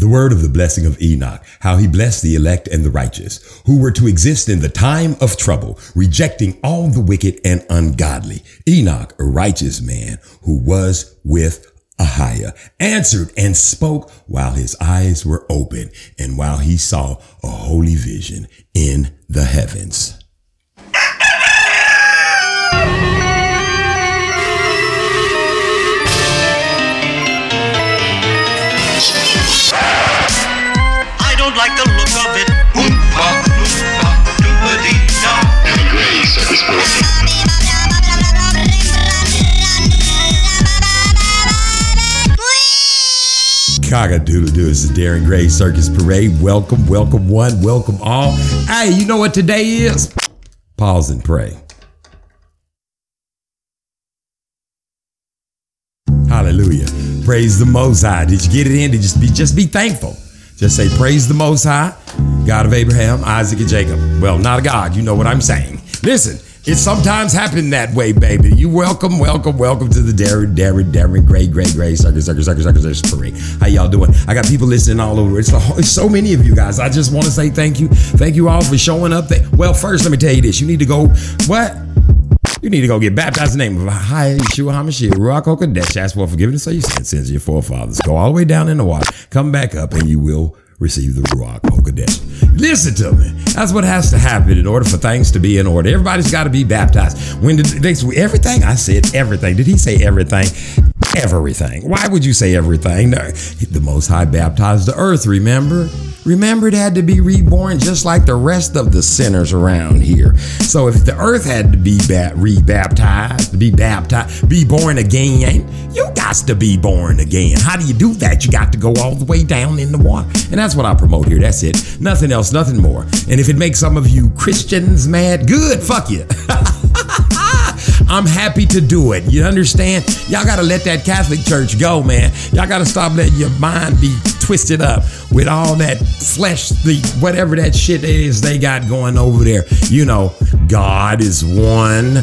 The word of the blessing of Enoch, how he blessed the elect and the righteous, who were to exist in the time of trouble, rejecting all the wicked and ungodly. Enoch, a righteous man who was with Ahiah, answered and spoke while his eyes were open and while he saw a holy vision in the heavens. Gray circus parade. Cock-a-doodle doo is the Darren Gray Circus Parade. Welcome, welcome one, welcome all. Hey, you know what today is? Pause and pray. Hallelujah. Praise the Most High. Did you get it in? Did you be just be thankful? Just say, Praise the Most High, God of Abraham, Isaac, and Jacob. Well, not a God. You know what I'm saying. Listen, it sometimes happened that way, baby. You welcome, welcome, welcome to the Darren, Darren, Darren, Gray, Gray, Gray, Circus, Circus, Circus, Circus, Circus Parade. How y'all doing? I got people listening all over. It's, whole- it's so many of you guys. I just want to say thank you. Thank you all for showing up. There. Well, first, let me tell you this. You need to go, what? You need to go get baptized in the name of Hi Yeshua HaMashiach, Ruach HaKodesh. Ask for forgiveness of your sins, sins of your forefathers. Go all the way down in the water. Come back up and you will receive the Ruach HaKodesh. Listen to me. That's what has to happen in order for things to be in order. Everybody's got to be baptized. When did they, everything? I said everything. Did he say everything? Everything. Why would you say everything? No. The Most High baptized the earth, remember? Remember, it had to be reborn just like the rest of the sinners around here. So if the earth had to be ba- rebaptized, be baptized, be born again, you got to be born again. How do you do that? You got to go all the way down in the water. And that's what I promote here. That's it. Nothing else, nothing more. And if it makes some of you Christians mad, good, fuck you. I'm happy to do it. You understand? Y'all got to let that Catholic Church go, man. Y'all got to stop letting your mind be twisted up with all that flesh, the whatever that shit is they got going over there. You know, God is one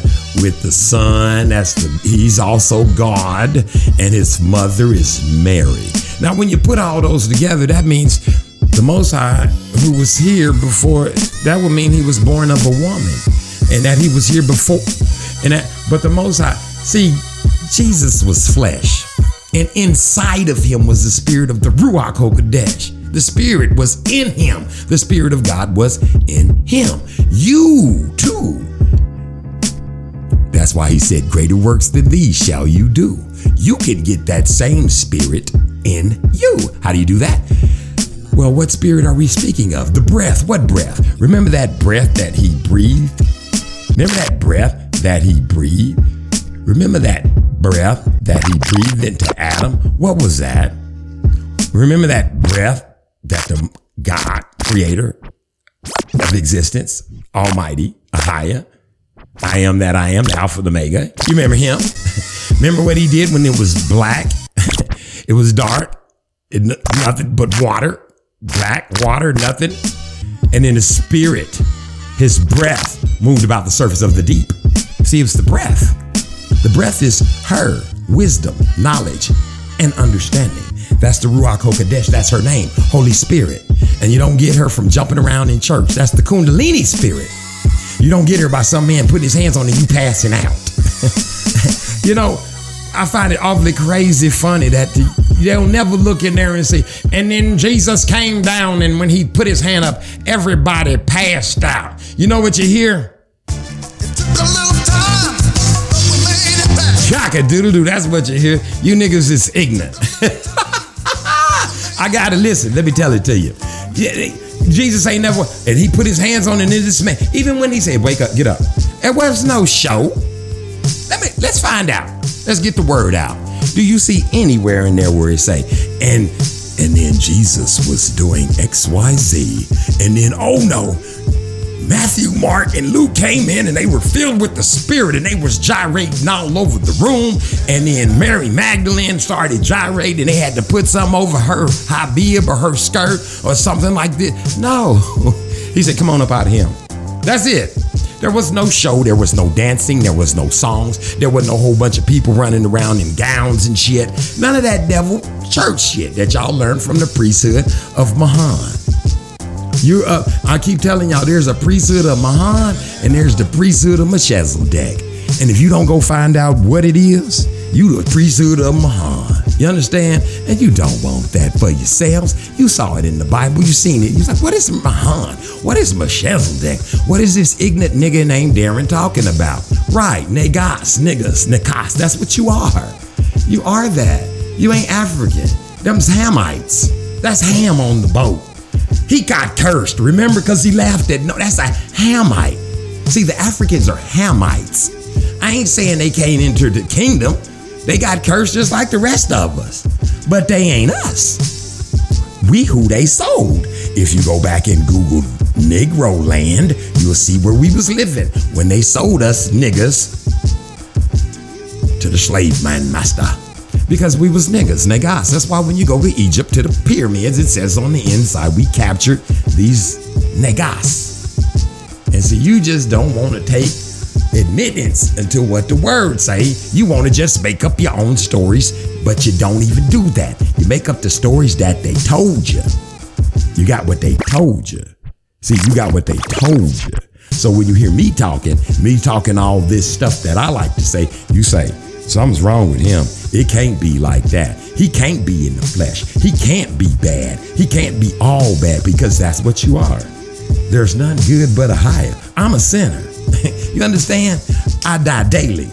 with the Son. That's the He's also God, and His mother is Mary. Now, when you put all those together, that means the Most High, who was here before, that would mean He was born of a woman, and that He was here before. And that, but the Most High, see, Jesus was flesh, and inside of him was the spirit of the Ruach Hakodesh. The spirit was in him. The spirit of God was in him. You too. That's why he said, Greater works than these shall you do. You can get that same spirit in you. How do you do that? Well, what spirit are we speaking of? The breath. What breath? Remember that breath that he breathed? Remember that breath that he breathed? Remember that breath that he breathed into Adam? What was that? Remember that breath that the God, creator of existence, Almighty, Ahia, I am that I am, the Alpha, the Omega. You remember him? remember what he did when it was black? it was dark, it, nothing but water, black water, nothing. And then his spirit, his breath moved about the surface of the deep. See, it's the breath. The breath is her wisdom, knowledge, and understanding. That's the Ruach HaKodesh. That's her name, Holy Spirit. And you don't get her from jumping around in church. That's the Kundalini spirit. You don't get her by some man putting his hands on you, you passing out. you know, I find it awfully crazy funny that the, they'll never look in there and say, and then Jesus came down, and when he put his hand up, everybody passed out. You know what you hear? Chaka doodle doo. That's what you hear. You niggas is ignorant. I gotta listen. Let me tell it to you. Jesus ain't never, and he put his hands on it, and this man, even when he said, "Wake up, get up," there was no show. Let me let's find out. Let's get the word out. Do you see anywhere in there where it say, and and then Jesus was doing X, Y, Z, and then oh no, Matthew, Mark, and Luke came in and they were filled with the Spirit and they was gyrating all over the room. And then Mary Magdalene started gyrating. They had to put something over her habib or her skirt or something like this. No. He said, come on up out of him. That's it. There was no show, there was no dancing, there was no songs, there was no whole bunch of people running around in gowns and shit. None of that devil church shit that y'all learned from the priesthood of Mahan. You uh, I keep telling y'all there's a priesthood of Mahan and there's the priesthood of Melchizedek. And if you don't go find out what it is, you the priesthood of Mahan. You understand? And you don't want that for yourselves. You saw it in the Bible. You seen it. You was like, what is Mahan? What is Melchizedek? What is this ignorant nigga named Darren talking about? Right, negas, niggas, nekas. That's what you are. You are that. You ain't African. Them's Hamites. That's Ham on the boat. He got cursed, remember, because he laughed at no, that's a Hamite. See, the Africans are Hamites. I ain't saying they can't enter the kingdom. They got cursed just like the rest of us. But they ain't us. We who they sold. If you go back and Google Negro land, you'll see where we was living when they sold us niggas to the slave man master. Because we was niggas, niggas. That's why when you go to Egypt to the pyramids, it says on the inside we captured these niggas. And so you just don't want to take admittance until what the words say. You want to just make up your own stories, but you don't even do that. You make up the stories that they told you. You got what they told you. See, you got what they told you. So when you hear me talking, me talking all this stuff that I like to say, you say, something's wrong with him. It can't be like that. He can't be in the flesh. He can't be bad. He can't be all bad because that's what you are. There's none good but Ahiah. I'm a sinner. you understand? I die daily.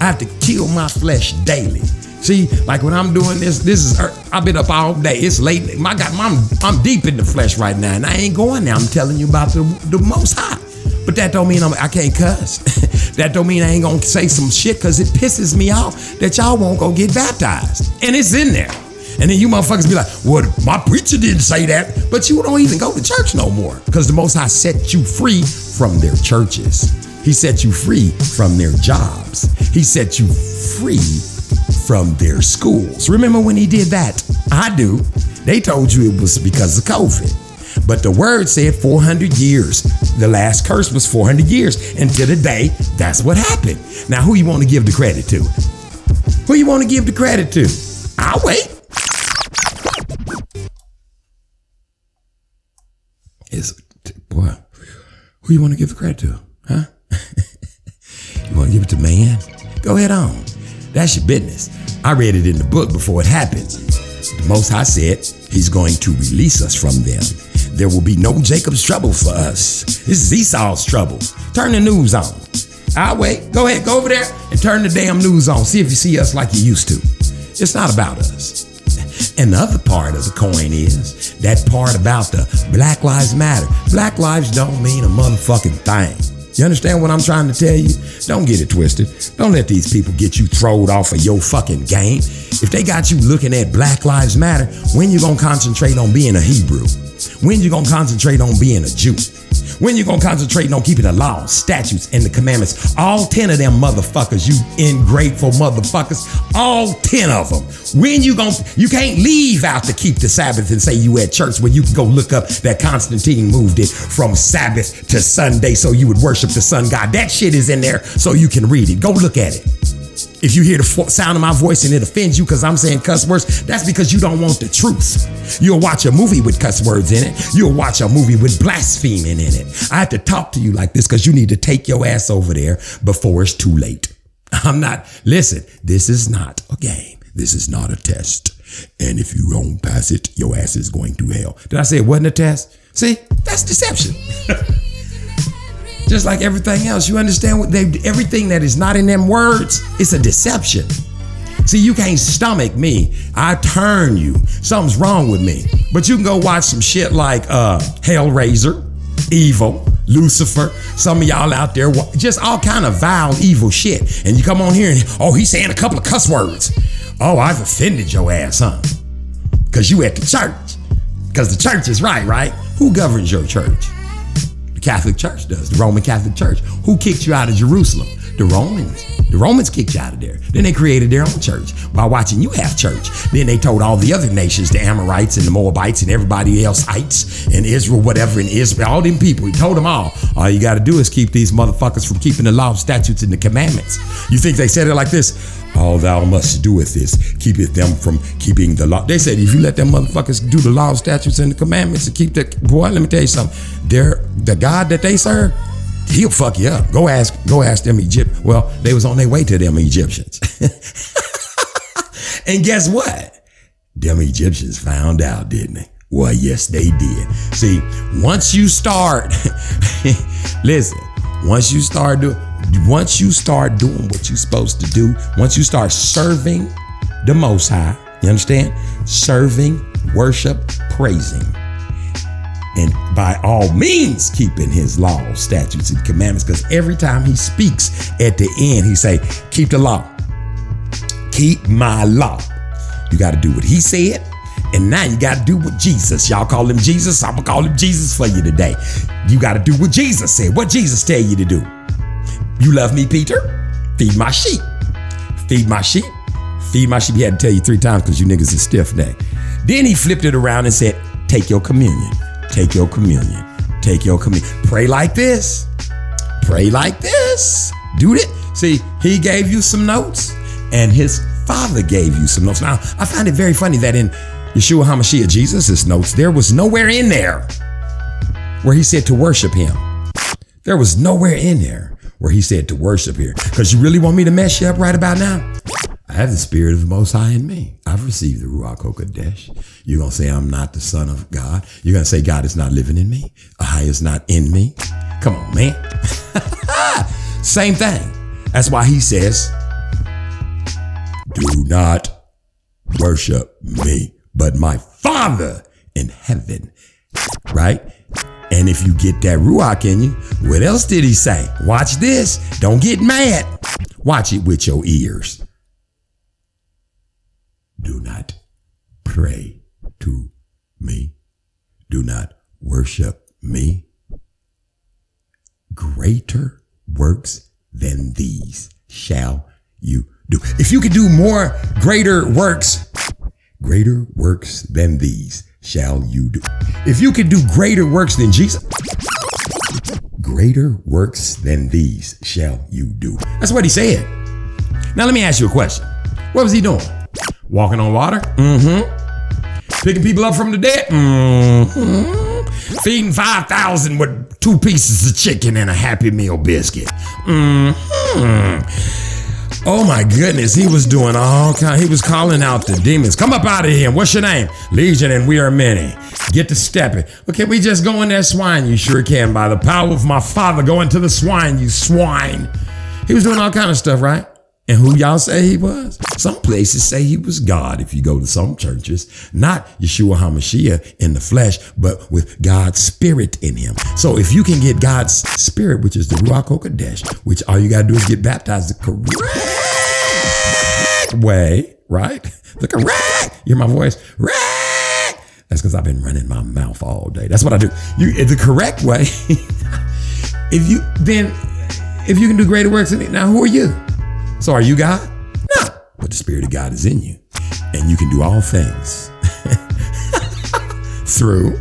I have to kill my flesh daily. See, like when I'm doing this, this is I've been up all day. It's late. My God, I'm I'm deep in the flesh right now, and I ain't going there. I'm telling you about the the Most High. But that don't mean I'm, I can't cuss. that don't mean I ain't gonna say some shit because it pisses me off that y'all won't go get baptized, and it's in there. And then you motherfuckers be like, well, my preacher didn't say that. But you don't even go to church no more because the Most High set you free from their churches. He set you free from their jobs. He set you free from their schools. Remember when he did that? I do. They told you it was because of COVID. But the word said 400 years. The last curse was 400 years. And to the day, that's what happened. Now, who you want to give the credit to? Who you want to give the credit to? I'll wait. Is boy, who you want to give the credit to? Huh? you want to give it to man? Go ahead on. That's your business. I read it in the book before it happened. The Most High said He's going to release us from them. There will be no Jacob's trouble for us. This is Esau's trouble. Turn the news on. I'll wait. Go ahead, go over there and turn the damn news on. See if you see us like you used to. It's not about us. And the other part of the coin is that part about the Black Lives Matter. Black lives don't mean a motherfucking thing. You understand what I'm trying to tell you? Don't get it twisted. Don't let these people get you throwed off of your fucking game. If they got you looking at Black Lives Matter, when you gonna concentrate on being a Hebrew? When you gonna concentrate on being a Jew? When you gonna concentrate on keeping the laws, statutes, and the commandments? All 10 of them motherfuckers, you ingrateful motherfuckers. All 10 of them. When you gonna, you can't leave out to keep the Sabbath and say you at church when you can go look up that Constantine moved it from Sabbath to Sunday so you would worship the sun god. That shit is in there so you can read it. Go look at it. If you hear the sound of my voice and it offends you because I'm saying cuss words, that's because you don't want the truth. You'll watch a movie with cuss words in it. You'll watch a movie with blaspheming in it. I have to talk to you like this because you need to take your ass over there before it's too late. I'm not, listen, this is not a game. This is not a test. And if you don't pass it, your ass is going to hell. Did I say it wasn't a test? See, that's deception. Just like everything else, you understand what they everything that is not in them words, it's a deception. See, you can't stomach me. I turn you. Something's wrong with me. But you can go watch some shit like uh Hellraiser, Evil, Lucifer. Some of y'all out there, just all kind of vile, evil shit. And you come on here and oh, he's saying a couple of cuss words. Oh, I've offended your ass, huh? Cause you at the church. Cause the church is right, right? Who governs your church? Catholic Church does, the Roman Catholic Church. Who kicked you out of Jerusalem? The Romans. The Romans kicked you out of there. Then they created their own church by watching you have church. Then they told all the other nations, the Amorites and the Moabites and everybody else, ites and Israel, whatever, and Israel, all them people. He told them all, all you got to do is keep these motherfuckers from keeping the law, statutes, and the commandments. You think they said it like this? All thou must do with this, keepeth them from keeping the law. They said, if you let them motherfuckers do the law, statutes, and the commandments and keep the boy, let me tell you something. They're the God that they serve, he'll fuck you up. Go ask, go ask them Egypt. Well, they was on their way to them Egyptians. and guess what? Them Egyptians found out, didn't they? Well, yes, they did. See, once you start, listen, once you start doing, once you start doing what you're supposed to do, once you start serving the Most High, you understand? Serving, worship, praising, and by all means keeping His laws, statutes, and commandments. Because every time He speaks at the end, He say, "Keep the law, keep my law." You got to do what He said. And now you got to do what Jesus. Y'all call him Jesus. I'm gonna call him Jesus for you today. You got to do what Jesus said. What Jesus tell you to do? You love me, Peter? Feed my sheep. Feed my sheep. Feed my sheep. He had to tell you three times because you niggas is stiff neck. Then he flipped it around and said, Take your communion. Take your communion. Take your communion. Pray like this. Pray like this. Do it. See, he gave you some notes and his father gave you some notes. Now, I find it very funny that in Yeshua HaMashiach, Jesus' notes, there was nowhere in there where he said to worship him. There was nowhere in there where he said to worship here. Because you really want me to mess you up right about now? I have the spirit of the Most High in me. I've received the Ruach HaKodesh. You're going to say I'm not the son of God. You're going to say God is not living in me. Ahai is not in me. Come on, man. Same thing. That's why he says, do not worship me, but my Father in heaven. Right? And if you get that Ruach in you, what else did he say? Watch this. Don't get mad. Watch it with your ears. Do not pray to me. Do not worship me. Greater works than these shall you do. If you could do more greater works, greater works than these shall you do. If you could do greater works than Jesus, greater works than these shall you do. That's what he said. Now let me ask you a question. What was he doing? Walking on water? Mm-hmm. Picking people up from the dead? Mm-hmm. Feeding 5,000 with two pieces of chicken and a Happy Meal biscuit? Mm-hmm. Oh my goodness, he was doing all kind. He was calling out the demons. Come up out of here. What's your name? Legion, and we are many. Get to stepping. Can we just go in there, swine? You sure can. By the power of my father, go into the swine, you swine. He was doing all kind of stuff, right? And who y'all say he was? Some places say he was God if you go to some churches. Not Yeshua HaMashiach in the flesh, but with God's spirit in him. So if you can get God's spirit, which is the Ruach HaKodesh, which all you got to do is get baptized the correct way, right? The correct, hear my voice? Right. That's because I've been running my mouth all day. That's what I do. You the correct way. if you then if you can do greater works in it, now who are you? So are you God? No. But the Spirit of God is in you. And you can do all things through.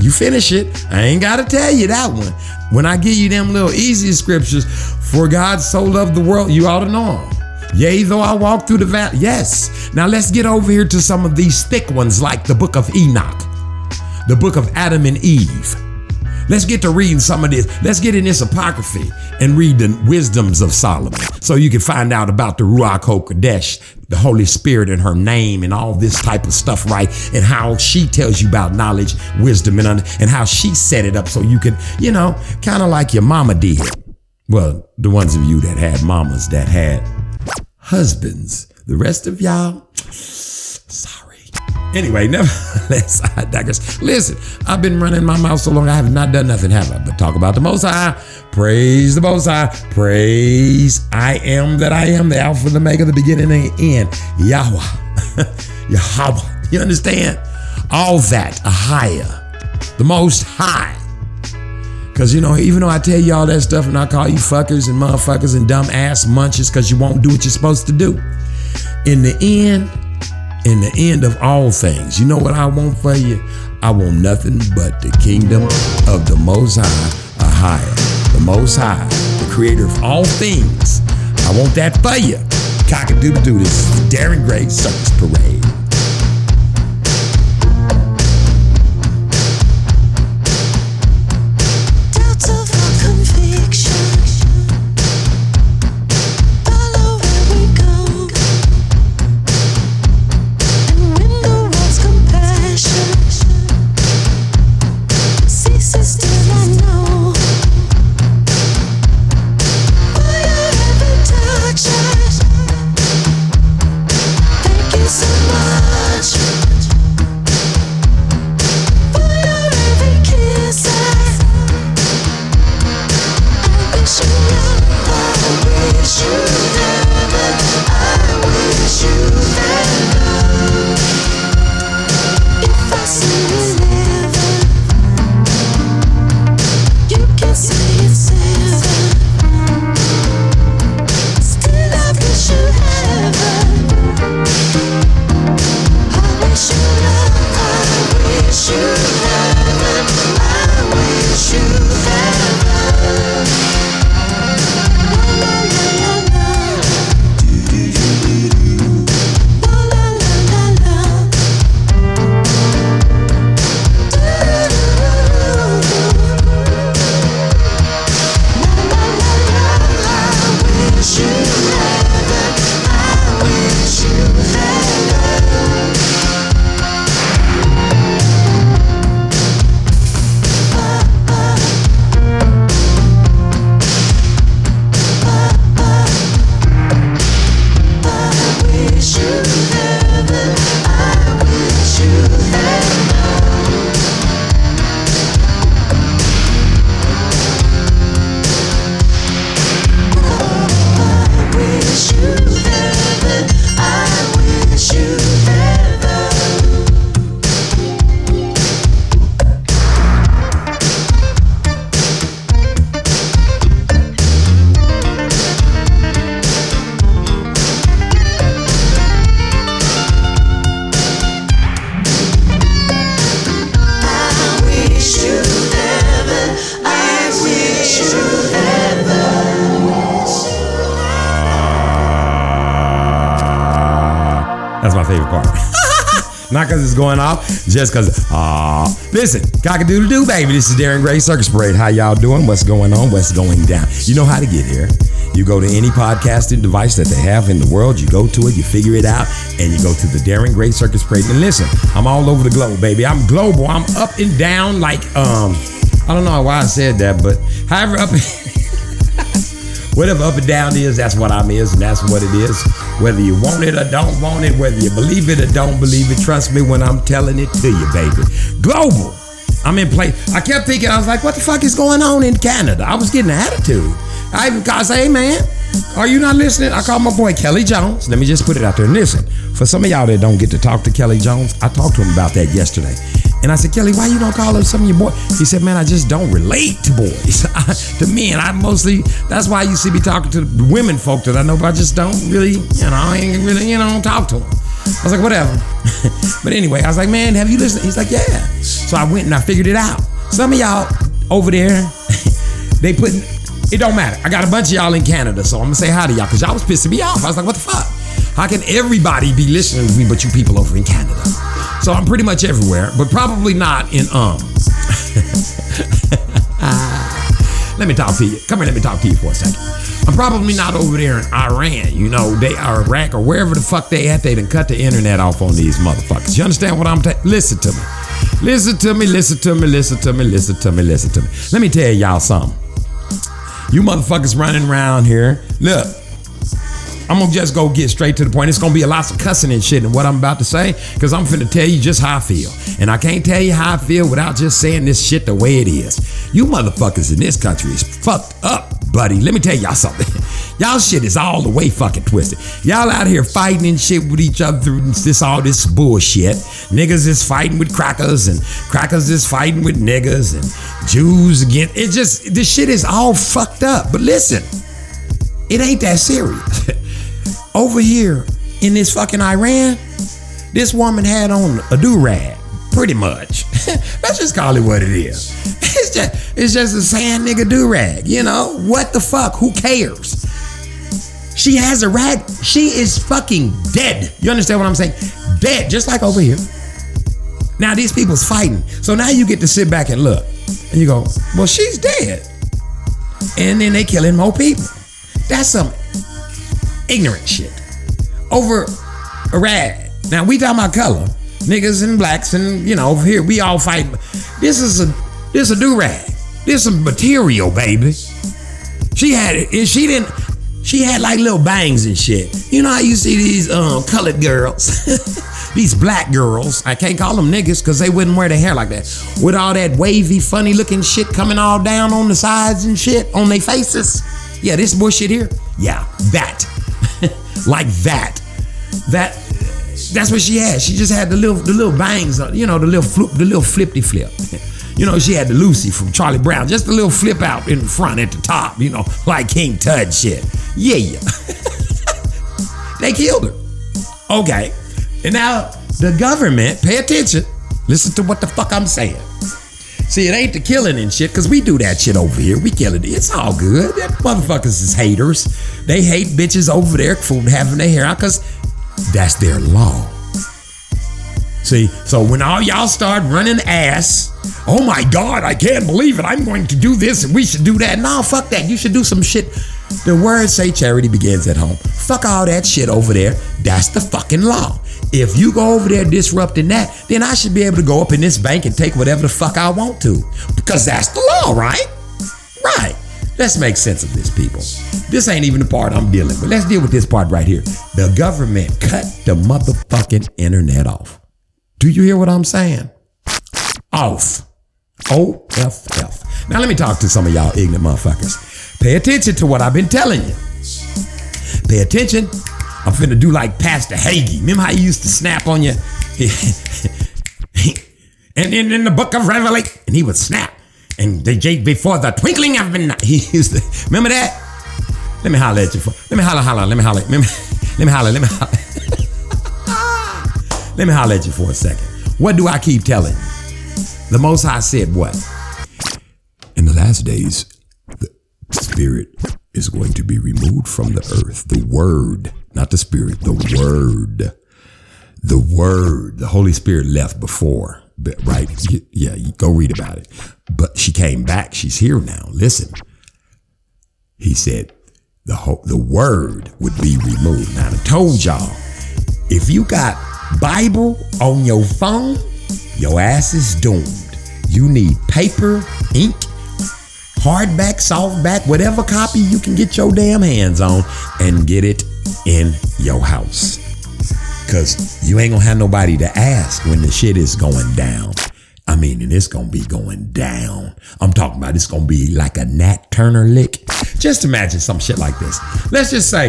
You finish it. I ain't got to tell you that one. When I give you them little easy scriptures, for God so loved the world, you ought to know them. Yea, though I walk through the valley. Yes. Now let's get over here to some of these thick ones like the book of Enoch, the book of Adam and Eve. Let's get to reading some of this. Let's get in this apocryphy and read the wisdoms of Solomon so you can find out about the Ruach HaKodesh, the Holy Spirit and her name and all this type of stuff, right? And how she tells you about knowledge, wisdom, and, and how she set it up so you can, you know, kind of like your mama did. Well, the ones of you that had mamas that had husbands. The rest of y'all. Anyway, nevertheless, I digress. Listen, I've been running my mouth so long, I have not done nothing, have I? But talk about the Most High. Praise the Most High. Praise I am that I am, the Alpha, the Omega, the beginning and the end. Yahweh. Yahweh. You understand? All that, Ahiah, the Most High. Cause you know, even though I tell you all that stuff and I call you fuckers and motherfuckers and dumb ass munches because you won't do what you're supposed to do. In the end, in the end of all things, you know what I want for you? I want nothing but the kingdom of the Most High, a the Most High, the creator of all things. I want that for you. Cock a doodle doo. This is the Darren Gray Circus Parade. Going off, just because, ah. Listen, cock-a-doodle doo, baby. This is Darren Gray Circus Parade. How y'all doing? What's going on? What's going down? You know how to get here. You go to any podcasting device that they have in the world, you go to it, you figure it out, and you go to the Darren Gray Circus Parade. And listen, I'm all over the globe, baby. I'm global. I'm up and down like, um, I don't know why I said that, but however up and Whatever up and down is, that's what I'm is, and that's what it is. Whether you want it or don't want it, whether you believe it or don't believe it, trust me when I'm telling it to you, baby. Global. I'm in place. I kept thinking, I was like, what the fuck is going on in Canada? I was getting an attitude. I even I say, hey man, are you not listening? I called my boy Kelly Jones. Let me just put it out there and listen. For some of y'all that don't get to talk to Kelly Jones, I talked to him about that yesterday. And I said, Kelly, why you don't call up some of your boys? He said, man, I just don't relate to boys. to men, I mostly, that's why you see me talking to women folk that I know, but I just don't really, you know, I ain't really, you know, don't talk to them. I was like, whatever. but anyway, I was like, man, have you listened? He's like, yeah. So I went and I figured it out. Some of y'all over there, they put, it don't matter. I got a bunch of y'all in Canada, so I'm gonna say hi to y'all because y'all was pissing me off. I was like, what the fuck? How can everybody be listening to me but you people over in Canada? So I'm pretty much everywhere, but probably not in um. let me talk to you. Come here, let me talk to you for a second. I'm probably not over there in Iran. You know, they are Iraq or wherever the fuck they at. They done cut the internet off on these motherfuckers. You understand what I'm saying? Listen to me. Listen to me, listen to me, listen to me, listen to me, listen to me. Let me tell y'all something. You motherfuckers running around here. Look, I'm gonna just go get straight to the point. It's gonna be a lot of cussing and shit in what I'm about to say, because I'm finna tell you just how I feel. And I can't tell you how I feel without just saying this shit the way it is. You motherfuckers in this country is fucked up, buddy. Let me tell y'all something. Y'all shit is all the way fucking twisted. Y'all out here fighting and shit with each other through this all this bullshit. Niggas is fighting with crackers and crackers is fighting with niggas and Jews again. It just this shit is all fucked up. But listen, it ain't that serious. Over here in this fucking Iran, this woman had on a do rag, pretty much. Let's just call it what it is. It's just it's just a sand nigga do rag. You know what the fuck? Who cares? She has a rag. She is fucking dead. You understand what I'm saying? Dead, just like over here. Now these people's fighting. So now you get to sit back and look, and you go, well, she's dead. And then they killing more people. That's some ignorant shit over a rag. Now we talking about color, niggas and blacks, and you know over here we all fight. This is a this a do rag. This is material, baby. She had it. She didn't. She had like little bangs and shit. You know how you see these um, colored girls, these black girls. I can't call them niggas because they wouldn't wear their hair like that. With all that wavy, funny looking shit coming all down on the sides and shit on their faces. Yeah, this bullshit here. Yeah, that. Like that. That. That's what she had. She just had the little, the little bangs, uh, you know, the little flip, the little flippy flip. You know, she had the Lucy from Charlie Brown, just a little flip out in front at the top, you know, like King Tut shit. Yeah, yeah. they killed her. Okay. And now the government, pay attention, listen to what the fuck I'm saying. See, it ain't the killing and shit, because we do that shit over here. We kill it. It's all good. That motherfuckers is haters. They hate bitches over there for having their hair out, because that's their law. See, so when all y'all start running ass, oh my God, I can't believe it. I'm going to do this and we should do that. No, fuck that. You should do some shit. The words say charity begins at home. Fuck all that shit over there. That's the fucking law. If you go over there disrupting that, then I should be able to go up in this bank and take whatever the fuck I want to. Because that's the law, right? Right. Let's make sense of this, people. This ain't even the part I'm dealing with. Let's deal with this part right here. The government cut the motherfucking internet off. Do you hear what I'm saying? Off. O F F. Now let me talk to some of y'all ignorant motherfuckers. Pay attention to what I've been telling you. Pay attention. I'm finna do like Pastor Hagee. Remember how he used to snap on you? and then in the book of Revelation, and he would snap. And they Jake before the twinkling of eye. He used to remember that? Let me holler at you for let me holler, holler, let me holler, let me, let me holler, let me holler. Let me holler at you for a second. What do I keep telling you? The Most High said what? In the last days, the spirit is going to be removed from the earth. The word, not the spirit, the word. The word. The Holy Spirit left before, but- right? Yeah, go read about it. But she came back. She's here now. Listen. He said the whole, the word would be removed. Now I told y'all, if you got Bible on your phone, your ass is doomed. You need paper, ink, hardback, softback, whatever copy you can get your damn hands on and get it in your house. Cause you ain't gonna have nobody to ask when the shit is going down. I mean, and it's gonna be going down. I'm talking about it's gonna be like a Nat Turner lick. Just imagine some shit like this. Let's just say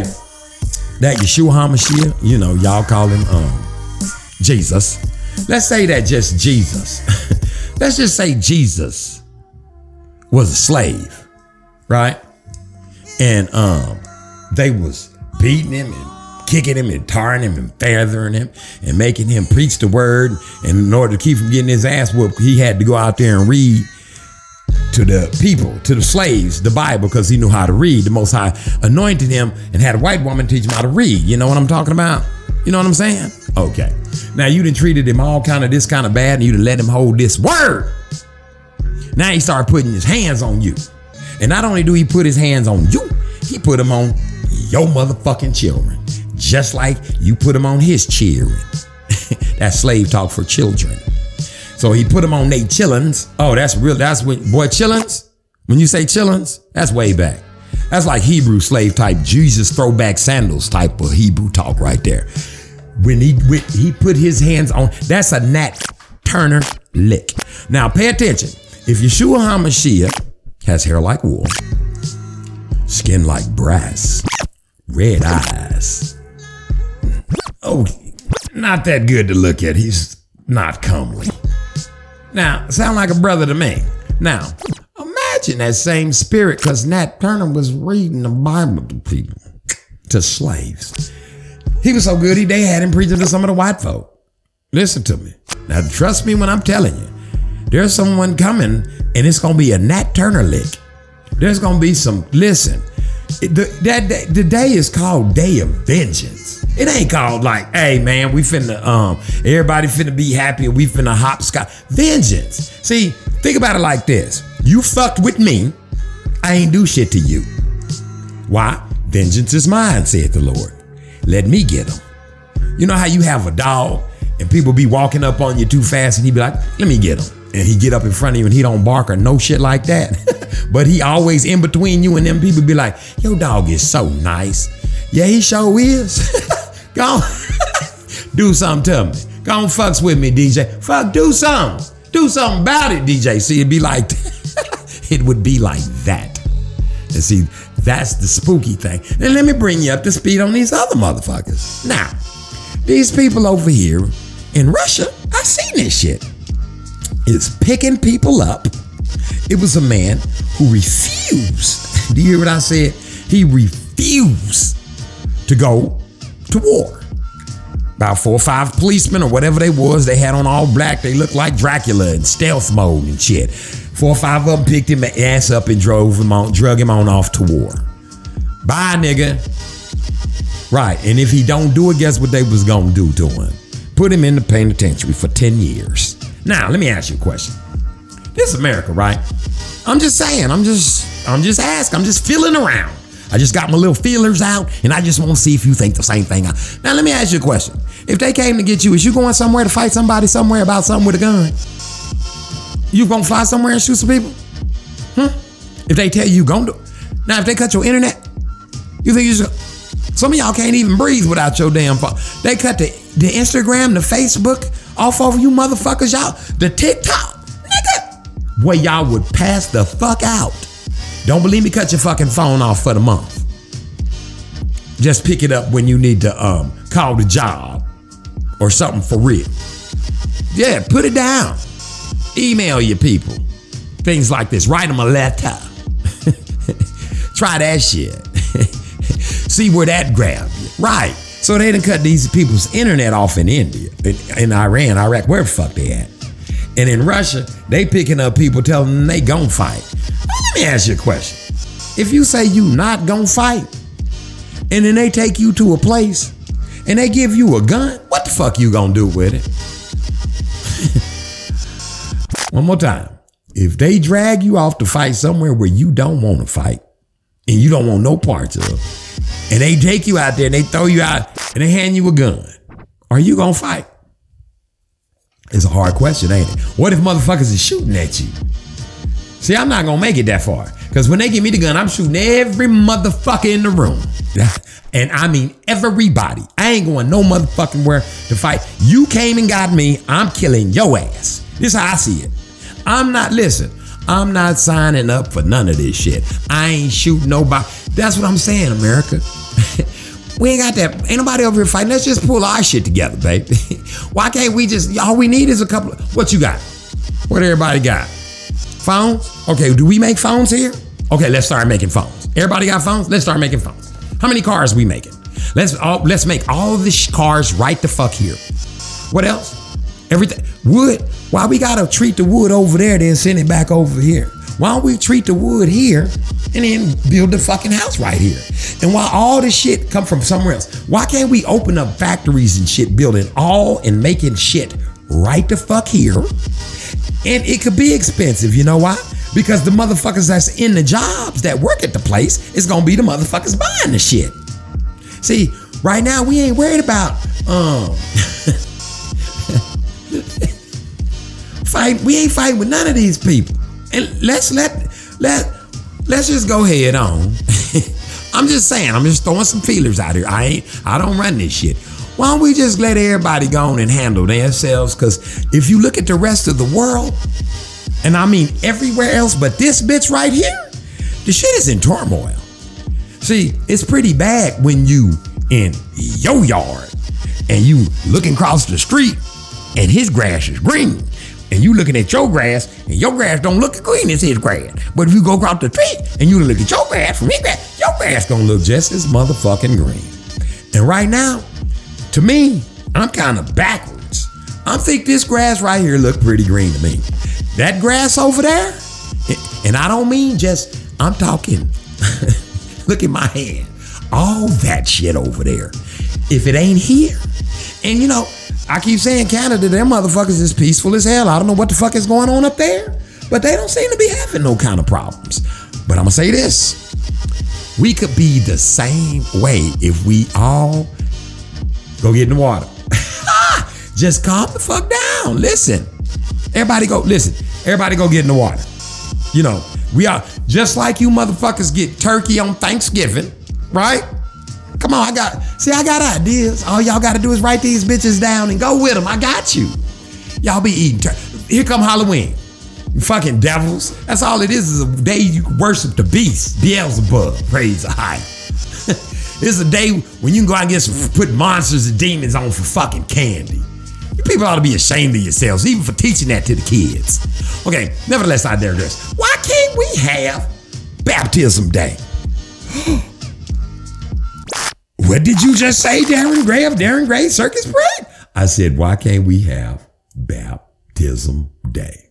that Yeshua HaMashiach, you know, y'all call him um Jesus. Let's say that just Jesus. Let's just say Jesus was a slave, right? And um they was beating him and kicking him and tarring him and feathering him and making him preach the word. And in order to keep from getting his ass whooped, he had to go out there and read to the people, to the slaves, the Bible, because he knew how to read. The Most High anointed him and had a white woman teach him how to read. You know what I'm talking about? You know what I'm saying? Okay. Now you done treated him all kind of this kind of bad, and you done let him hold this word. Now he started putting his hands on you. And not only do he put his hands on you, he put them on your motherfucking children. Just like you put them on his children. that's slave talk for children. So he put them on they chillins. Oh, that's real. That's when boy chillins. When you say chillins, that's way back. That's like Hebrew slave type, Jesus throwback sandals type of Hebrew talk right there. When he when he put his hands on, that's a Nat Turner lick. Now pay attention. If Yeshua HaMashiach has hair like wool, skin like brass, red eyes. Oh, not that good to look at. He's not comely. Now, sound like a brother to me. Now, imagine that same spirit, because Nat Turner was reading the Bible to people, to slaves. He was so good, he they had him preaching to some of the white folk. Listen to me. Now, trust me when I'm telling you. There's someone coming, and it's gonna be a Nat Turner lick. There's gonna be some. Listen, the, that day, the day is called Day of Vengeance. It ain't called like, hey man, we finna um, everybody finna be happy and we finna hopscotch. Vengeance. See, think about it like this: you fucked with me, I ain't do shit to you. Why? Vengeance is mine, said the Lord. Let me get him. You know how you have a dog and people be walking up on you too fast and he be like, let me get him. And he get up in front of you and he don't bark or no shit like that. but he always in between you and them people be like, your dog is so nice. Yeah, he sure is. Go do something to me. Go on, fucks with me, DJ. Fuck, do something. Do something about it, DJ. See, it'd be like, it would be like that. And see, that's the spooky thing. And let me bring you up to speed on these other motherfuckers. Now, these people over here in Russia, I seen this shit. Is picking people up. It was a man who refused. Do you hear what I said? He refused to go to war. About four or five policemen or whatever they was, they had on all black. They looked like Dracula in stealth mode and shit. Four or five of them picked him ass up and drove him on, drug him on off to war. Bye, nigga. Right, and if he don't do it, guess what they was gonna do to him? Put him in the penitentiary for 10 years. Now, let me ask you a question. This is America, right? I'm just saying, I'm just, I'm just asking, I'm just feeling around. I just got my little feelers out, and I just want to see if you think the same thing. Now, let me ask you a question. If they came to get you, is you going somewhere to fight somebody somewhere about something with a gun? You gonna fly somewhere and shoot some people? Huh? If they tell you you gonna do Now, if they cut your internet, you think you just some of y'all can't even breathe without your damn phone. They cut the, the Instagram, the Facebook off of you motherfuckers, y'all. The TikTok, nigga. Where y'all would pass the fuck out. Don't believe me? Cut your fucking phone off for the month. Just pick it up when you need to um call the job or something for real. Yeah, put it down. Email your people. Things like this. Write them a letter. Try that shit. See where that grab you. Right. So they done cut these people's internet off in India, in, in Iran, Iraq, where the fuck they at. And in Russia, they picking up people telling them they gon' fight. Let me ask you a question. If you say you not gon' fight, and then they take you to a place and they give you a gun, what the fuck you gonna do with it? One more time. If they drag you off to fight somewhere where you don't want to fight and you don't want no parts of, and they take you out there and they throw you out and they hand you a gun, are you gonna fight? It's a hard question, ain't it? What if motherfuckers is shooting at you? See, I'm not gonna make it that far. Cause when they give me the gun, I'm shooting every motherfucker in the room. And I mean everybody. I ain't going no motherfucking where to fight. You came and got me, I'm killing your ass. This is how I see it. I'm not, listen, I'm not signing up for none of this shit. I ain't shooting nobody. That's what I'm saying, America. we ain't got that. Ain't nobody over here fighting. Let's just pull our shit together, baby. Why can't we just, all we need is a couple of, what you got? What everybody got? Phones? Okay, do we make phones here? Okay, let's start making phones. Everybody got phones? Let's start making phones. How many cars we making? Let's all let's make all the sh- cars right the fuck here. What else? Everything wood. Why we gotta treat the wood over there, then send it back over here? Why don't we treat the wood here and then build the fucking house right here? And why all this shit come from somewhere else? Why can't we open up factories and shit, building all and making shit right the fuck here? And it could be expensive, you know why? Because the motherfuckers that's in the jobs that work at the place is gonna be the motherfuckers buying the shit. See, right now we ain't worried about um fight. We ain't fighting with none of these people. And let's let let let's just go head on. I'm just saying, I'm just throwing some feelers out here. I ain't I don't run this shit. Why don't we just let everybody go on and handle themselves? Cause if you look at the rest of the world, and I mean everywhere else but this bitch right here, the shit is in turmoil. See, it's pretty bad when you in your yard and you looking across the street and his grass is green. And you looking at your grass, and your grass don't look as green as his grass. But if you go across the street and you look at your grass from his grass, your grass gonna look just as motherfucking green. And right now, to me, I'm kind of backwards. I think this grass right here look pretty green to me. That grass over there, and I don't mean just, I'm talking, look at my hand. All that shit over there. If it ain't here, and you know, I keep saying Canada, them motherfuckers is peaceful as hell. I don't know what the fuck is going on up there, but they don't seem to be having no kind of problems. But I'm gonna say this. We could be the same way if we all go get in the water. Just calm the fuck down. Listen. Everybody go, listen. Everybody go get in the water. You know, we are just like you motherfuckers get turkey on Thanksgiving, right? Come on, I got, see, I got ideas. All y'all gotta do is write these bitches down and go with them. I got you. Y'all be eating turkey. Here come Halloween. You fucking devils. That's all it is, is a day you worship the beast, Beelzebub. Praise the high. is a day when you can go out and get some, put monsters and demons on for fucking candy. You people ought to be ashamed of yourselves, even for teaching that to the kids. Okay, nevertheless, I digress. Why can't we have baptism day? what did you just say, Darren Gray of Darren Gray Circus Parade? I said, why can't we have baptism day?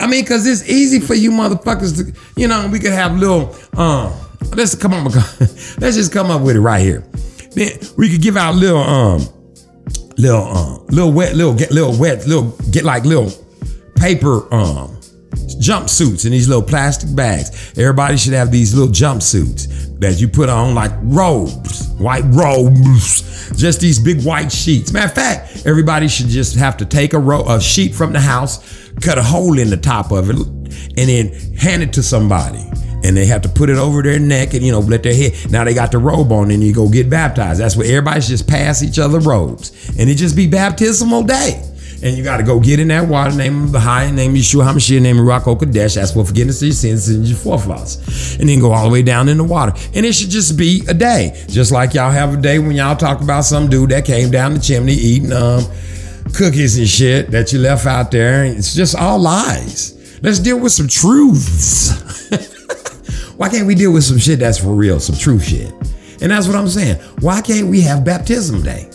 I mean, cause it's easy for you motherfuckers to, you know, we could have little, um, let's come on, let's just come up with it right here. Then we could give out little, um, little, um, little wet, little get, little wet, little get like little paper, um, jumpsuits in these little plastic bags. Everybody should have these little jumpsuits that you put on like robes, white robes, just these big white sheets. Matter of fact, everybody should just have to take a, ro- a sheet from the house, cut a hole in the top of it, and then hand it to somebody. And they have to put it over their neck and, you know, let their head. Now they got the robe on and you go get baptized. That's where everybody should just pass each other robes. And it just be baptismal day. And you got to go get in that water, name of the high, name Yeshua HaMashiach, name of Ruach Hakodesh, ask for forgiveness of your sins and your forefathers. And then go all the way down in the water. And it should just be a day. Just like y'all have a day when y'all talk about some dude that came down the chimney eating um, cookies and shit that you left out there. It's just all lies. Let's deal with some truths. Why can't we deal with some shit that's for real, some true shit? And that's what I'm saying. Why can't we have baptism day?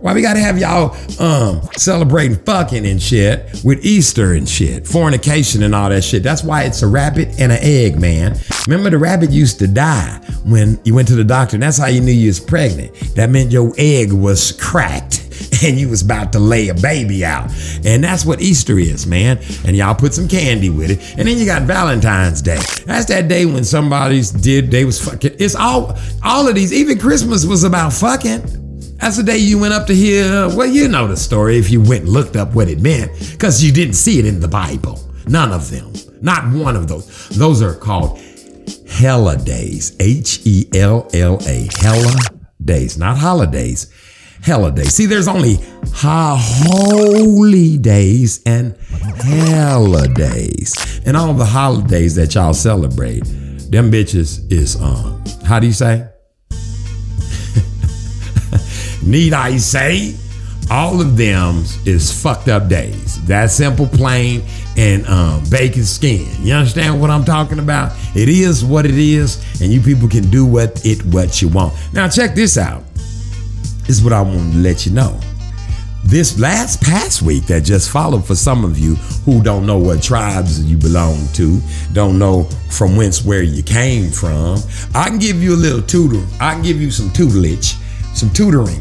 Why we gotta have y'all um celebrating fucking and shit with Easter and shit, fornication and all that shit? That's why it's a rabbit and an egg, man. Remember the rabbit used to die when you went to the doctor, and that's how you knew you was pregnant. That meant your egg was cracked and you was about to lay a baby out. And that's what Easter is, man. And y'all put some candy with it. And then you got Valentine's Day. That's that day when somebody's did they was fucking. It's all all of these. Even Christmas was about fucking. That's the day you went up to hear. Well, you know the story if you went and looked up what it meant, because you didn't see it in the Bible. None of them. Not one of those. Those are called Hella days. H E L L A. Hella days, not holidays. Hella days. See, there's only holy days and hella days. And all the holidays that y'all celebrate, them bitches is um, how do you say? Need I say? All of them is fucked up days. That simple, plain, and um, bacon skin. You understand what I'm talking about? It is what it is, and you people can do what it what you want. Now check this out. This is what I want to let you know. This last past week that just followed for some of you who don't know what tribes you belong to, don't know from whence where you came from, I can give you a little tutor. I can give you some tutelage, some tutoring.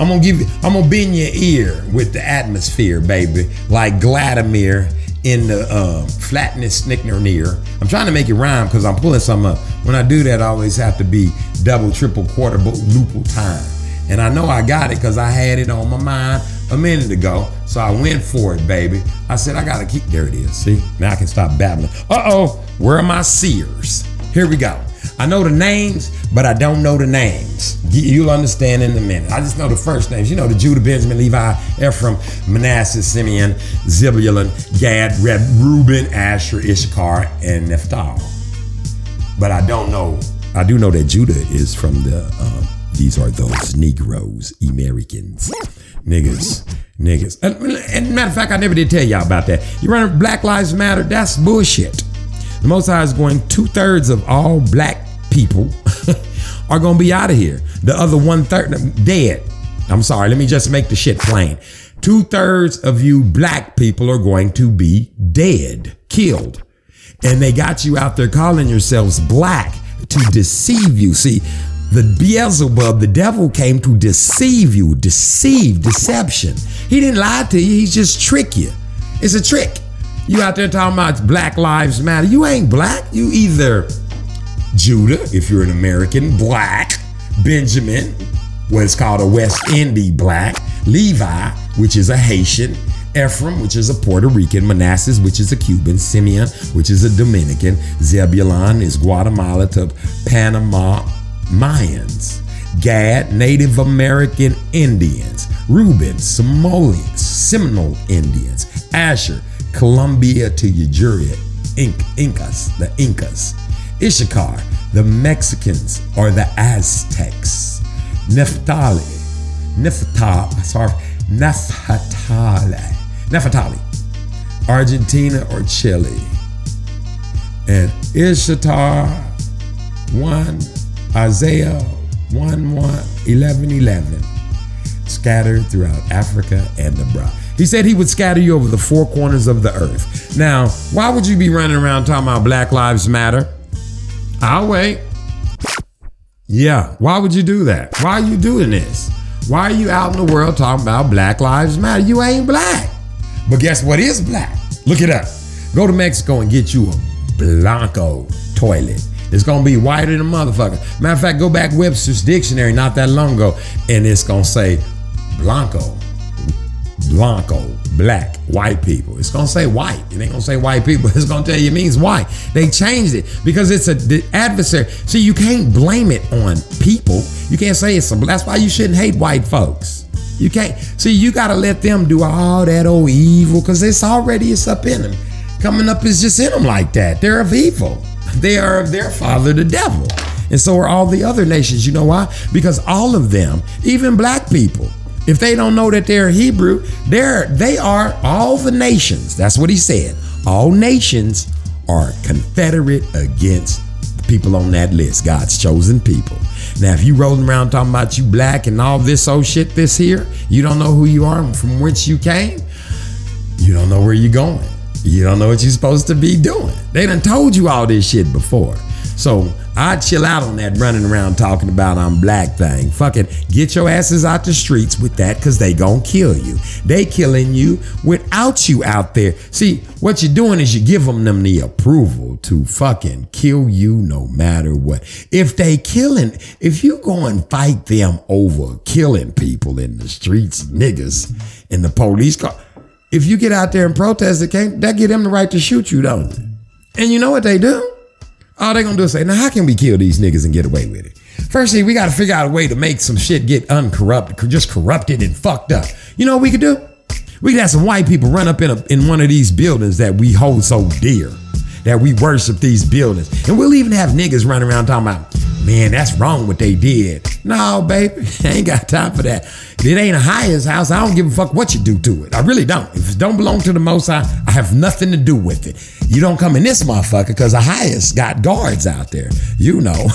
I'm gonna give you, I'm gonna be in your ear with the atmosphere, baby, like Gladimir in the uh, flatness snickner near. I'm trying to make it rhyme because I'm pulling some up. When I do that, I always have to be double, triple, quarter, luple time. And I know I got it because I had it on my mind a minute ago. So I went for it, baby. I said, I gotta keep, there it is. See, now I can stop babbling. Uh oh, where are my seers? Here we go. I know the names, but I don't know the names. You'll understand in a minute. I just know the first names. You know the Judah, Benjamin, Levi, Ephraim, Manasseh, Simeon, Zebulun, Gad, Reb, Reuben, Asher, Issachar, and Naphtali. But I don't know I do know that Judah is from the. Um, these are those Negroes, Americans, niggas, niggas. And, and matter of fact, I never did tell y'all about that. You run Black Lives Matter. That's bullshit. The Most High is going two thirds of all black people are going to be out of here. The other one third dead. I'm sorry. Let me just make the shit plain. Two thirds of you black people are going to be dead, killed. And they got you out there calling yourselves black to deceive you. See, the Beelzebub, the devil came to deceive you, deceive, deception. He didn't lie to you, he just trick you. It's a trick. You out there talking about Black Lives Matter. You ain't black. You either Judah, if you're an American, black, Benjamin, what's called a West Indian black, Levi, which is a Haitian, Ephraim, which is a Puerto Rican, Manasseh, which is a Cuban, Simeon, which is a Dominican, Zebulon is Guatemala to Panama, Mayans, Gad, Native American Indians, Reuben, Somalians, Seminole Indians, Asher, Colombia to Uruguay, Inc, Incas, the Incas, Issachar, the Mexicans or the Aztecs, Naphtali, Naphtali, sorry, Naphtali, Naphtali, Argentina or Chile, and Ishtar 1, Isaiah 1, 1, 11, 11, scattered throughout Africa and abroad. He said he would scatter you over the four corners of the earth. Now, why would you be running around talking about Black Lives Matter? I'll wait. Yeah, why would you do that? Why are you doing this? Why are you out in the world talking about Black Lives Matter? You ain't black. But guess what is black? Look it up. Go to Mexico and get you a Blanco toilet. It's gonna be whiter than a motherfucker. Matter of fact, go back Webster's dictionary not that long ago, and it's gonna say Blanco. Blanco, black, white people. It's gonna say white. It ain't gonna say white people. It's gonna tell you it means white. They changed it because it's a adversary. See, you can't blame it on people. You can't say it's some. That's why you shouldn't hate white folks. You can't. See, you gotta let them do all that old evil because it's already it's up in them. Coming up is just in them like that. They're of evil. They are of their father, the devil. And so are all the other nations. You know why? Because all of them, even black people, if they don't know that they're Hebrew, they're they are all the nations. That's what he said. All nations are confederate against the people on that list, God's chosen people. Now, if you rolling around talking about you black and all this old shit, this here, you don't know who you are and from whence you came, you don't know where you're going. You don't know what you're supposed to be doing. They done told you all this shit before. So I chill out on that running around talking about I'm black thing. Fucking get your asses out the streets with that because they gonna kill you. They killing you without you out there. See, what you're doing is you give them them the approval to fucking kill you no matter what. If they killing, if you go and fight them over killing people in the streets, niggas, in the police car, if you get out there and protest, it can't that give them the right to shoot you, don't it? And you know what they do? All they gonna do is say, now how can we kill these niggas and get away with it? Firstly, we gotta figure out a way to make some shit get uncorrupted, just corrupted and fucked up. You know what we could do? We could have some white people run up in a, in one of these buildings that we hold so dear, that we worship these buildings, and we'll even have niggas running around talking about, man, that's wrong what they did. No, baby, I ain't got time for that. If it ain't a highest house, I don't give a fuck what you do to it. I really don't. If it don't belong to the Most High, I have nothing to do with it. You don't come in this motherfucker because the highest got guards out there. You know,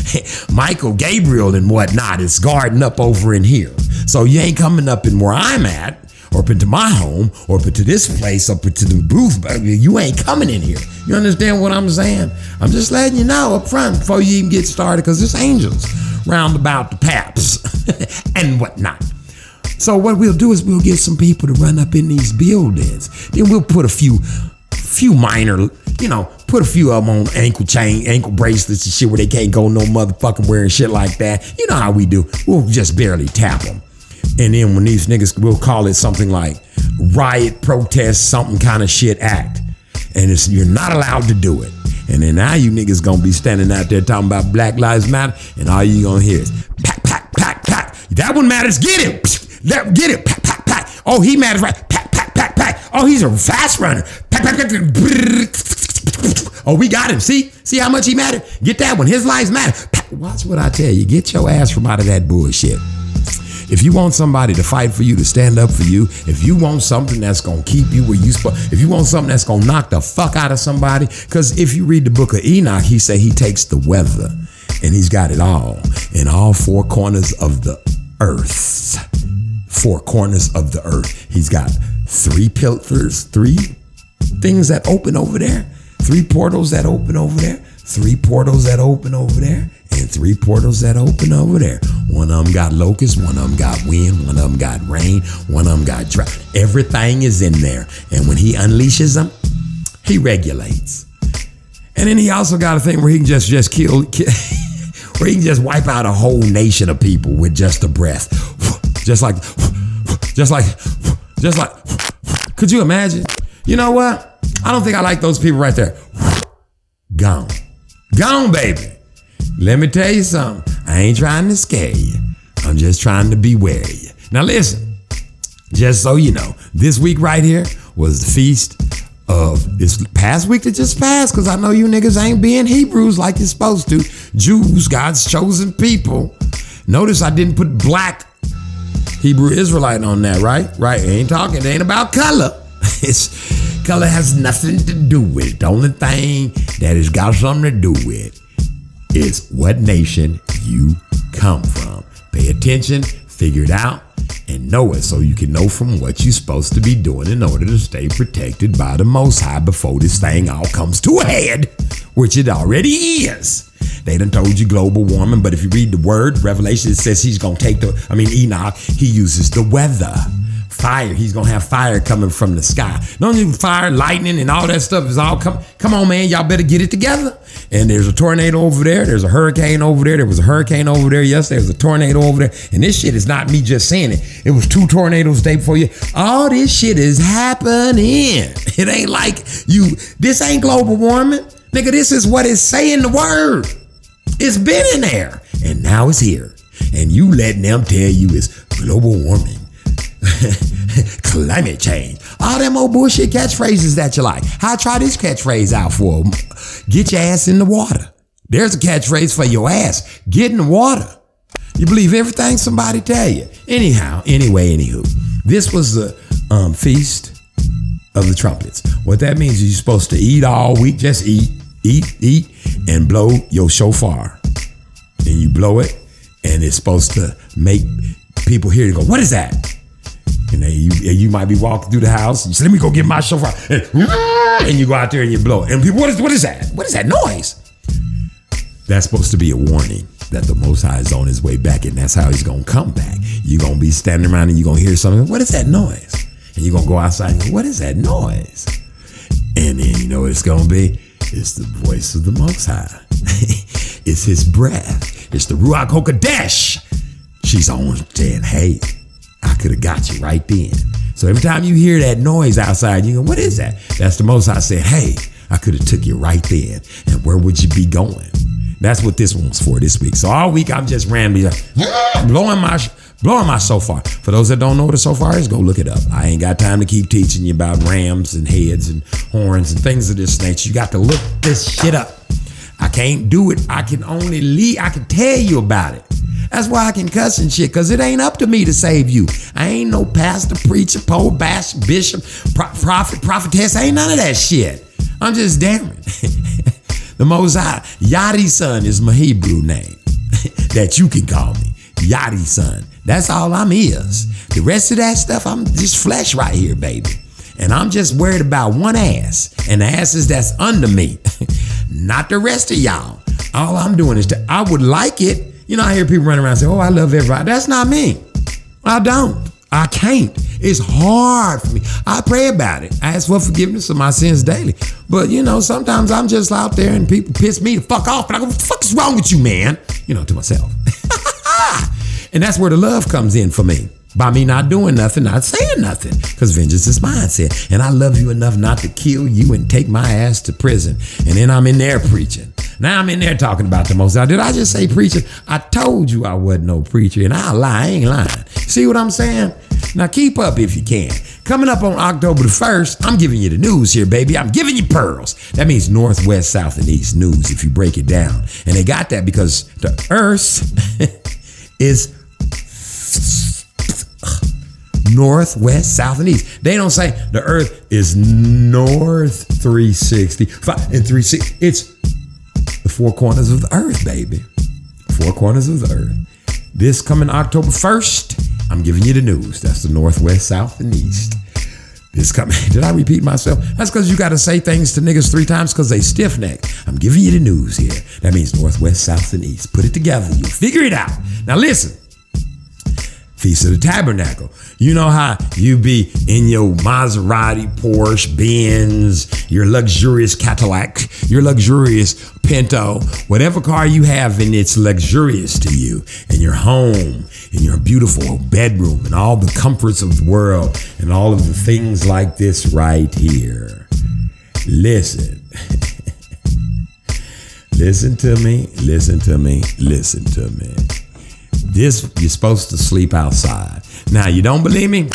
Michael Gabriel and whatnot is guarding up over in here. So you ain't coming up in where I'm at or up into my home, or up into this place, up into the booth, baby. You ain't coming in here. You understand what I'm saying? I'm just letting you know up front before you even get started, because there's angels round about the paps and whatnot. So what we'll do is we'll get some people to run up in these buildings. Then we'll put a few, few minor, you know, put a few of them on ankle chain, ankle bracelets and shit where they can't go no motherfucking wearing shit like that. You know how we do. We'll just barely tap them. And then when these niggas, we'll call it something like riot, protest, something kind of shit act. And it's you're not allowed to do it. And then now you niggas gonna be standing out there talking about Black Lives Matter, and all you gonna hear is pack, pack, pack, pack. That one matters. Get him. Let get it. Pack, pack, pack. Oh, he matters right. Pack, pack, pack, pack. Oh, he's a fast runner. Pack, pack, pack. Oh, we got him. See? See how much he mattered? Get that one. His lives matter. Watch what I tell you. Get your ass from out of that bullshit. If you want somebody to fight for you, to stand up for you, if you want something that's gonna keep you where you if you want something that's gonna knock the fuck out of somebody, because if you read the book of Enoch, he say he takes the weather and he's got it all in all four corners of the earth. Four corners of the earth. He's got three pillars, three things that open over there, three portals that open over there, three portals that open over there, and three portals that open over there. One of them got locusts, one of them got wind, one of them got rain, one of them got drought. Everything is in there. And when he unleashes them, he regulates. And then he also got a thing where he can just just kill, ki- where he can just wipe out a whole nation of people with just a breath, just like, just like, just like. Could you imagine? You know what? I don't think I like those people right there. Gone, gone, baby. Let me tell you something. I ain't trying to scare you. I'm just trying to beware you. Now listen. Just so you know, this week right here was the feast of this past week that just passed, because I know you niggas ain't being Hebrews like you're supposed to. Jews, God's chosen people. Notice I didn't put black Hebrew Israelite on that, right? Right. Ain't talking, it ain't about color. It's color has nothing to do with it. The only thing that has got something to do with is what nation you come from. Pay attention, figure it out, and know it so you can know from what you're supposed to be doing in order to stay protected by the Most High before this thing all comes to a head, which it already is. They done told you global warming, but if you read the word, Revelation, it says he's gonna take the, I mean, Enoch, he uses the weather. Fire, he's gonna have fire coming from the sky. Don't even fire, lightning, and all that stuff is all come. Come on, man, y'all better get it together. And there's a tornado over there. There's a hurricane over there. There was a hurricane over there yesterday. There's a tornado over there. And this shit is not me just saying it. It was two tornadoes day before you. All this shit is happening. It ain't like you. This ain't global warming, nigga. This is what it's saying. The word. It's been in there, and now it's here. And you letting them tell you it's global warming. climate change. All them old bullshit catchphrases that you like. How try this catchphrase out for. Get your ass in the water. There's a catchphrase for your ass. Get in the water. You believe everything somebody tell you. Anyhow, anyway, anywho, this was the um, feast of the trumpets. What that means is you're supposed to eat all week. Just eat, eat, eat, and blow your shofar. And you blow it, and it's supposed to make people hear you go, "What is that?" And then you and you might be walking through the house. You say, "Let me go get my shofar," and, and you go out there and you blow. And people, what is what is that? What is that noise? That's supposed to be a warning that the Most High is on his way back, and that's how he's gonna come back. You're gonna be standing around and you're gonna hear something. What is that noise? And you're gonna go outside and go, What is that noise? And then you know what it's gonna be? It's the voice of the Most High. it's his breath. It's the Ruach Hakodesh. She's on saying, Hey, I could have got you right then. So every time you hear that noise outside, you go, What is that? That's the Most I said, Hey, I could have took you right then. And where would you be going? That's what this one's for this week. So all week I'm just like, blowing my blowing my shofar. For those that don't know what a shofar is, go look it up. I ain't got time to keep teaching you about rams and heads and horns and things of this nature. You got to look this shit up. I can't do it. I can only lead. I can tell you about it. That's why I can cuss and shit, cause it ain't up to me to save you. I ain't no pastor, preacher, pope, bash, bishop, pro- prophet, prophetess. I ain't none of that shit. I'm just damming. the Most High, Yadi's son is my Hebrew name that you can call me. Yadi son. That's all I'm is. The rest of that stuff, I'm just flesh right here, baby. And I'm just worried about one ass and the asses that's under me, not the rest of y'all. All I'm doing is to, I would like it. You know, I hear people running around and say, Oh, I love everybody. That's not me. I don't. I can't. It's hard for me. I pray about it. I ask for forgiveness of my sins daily. But you know, sometimes I'm just out there and people piss me the fuck off, and I go, "What the fuck is wrong with you, man?" You know, to myself. and that's where the love comes in for me. By me not doing nothing, not saying nothing, because vengeance is mine, said. And I love you enough not to kill you and take my ass to prison. And then I'm in there preaching. Now I'm in there talking about the most. Did I just say preaching? I told you I wasn't no preacher, and I lie. I ain't lying. See what I'm saying? Now keep up if you can. Coming up on October the 1st, I'm giving you the news here, baby. I'm giving you pearls. That means north, west, south, and east news if you break it down. And they got that because the earth is north, west, south, and east. They don't say the earth is north 360 fi- and 360. It's the four corners of the earth, baby. Four corners of the earth. This coming October 1st, I'm giving you the news. That's the north, west, south, and east. This coming, did I repeat myself? That's because you got to say things to niggas three times because they stiff necked. I'm giving you the news here. That means north, west, south, and east. Put it together. You'll figure it out. Now listen. Feast of the Tabernacle. You know how you be in your Maserati, Porsche, Benz, your luxurious Cadillac, your luxurious Pinto, whatever car you have and it's luxurious to you, and your home, and your beautiful bedroom, and all the comforts of the world, and all of the things like this right here. Listen. listen to me, listen to me, listen to me. This you're supposed to sleep outside. Now you don't believe me?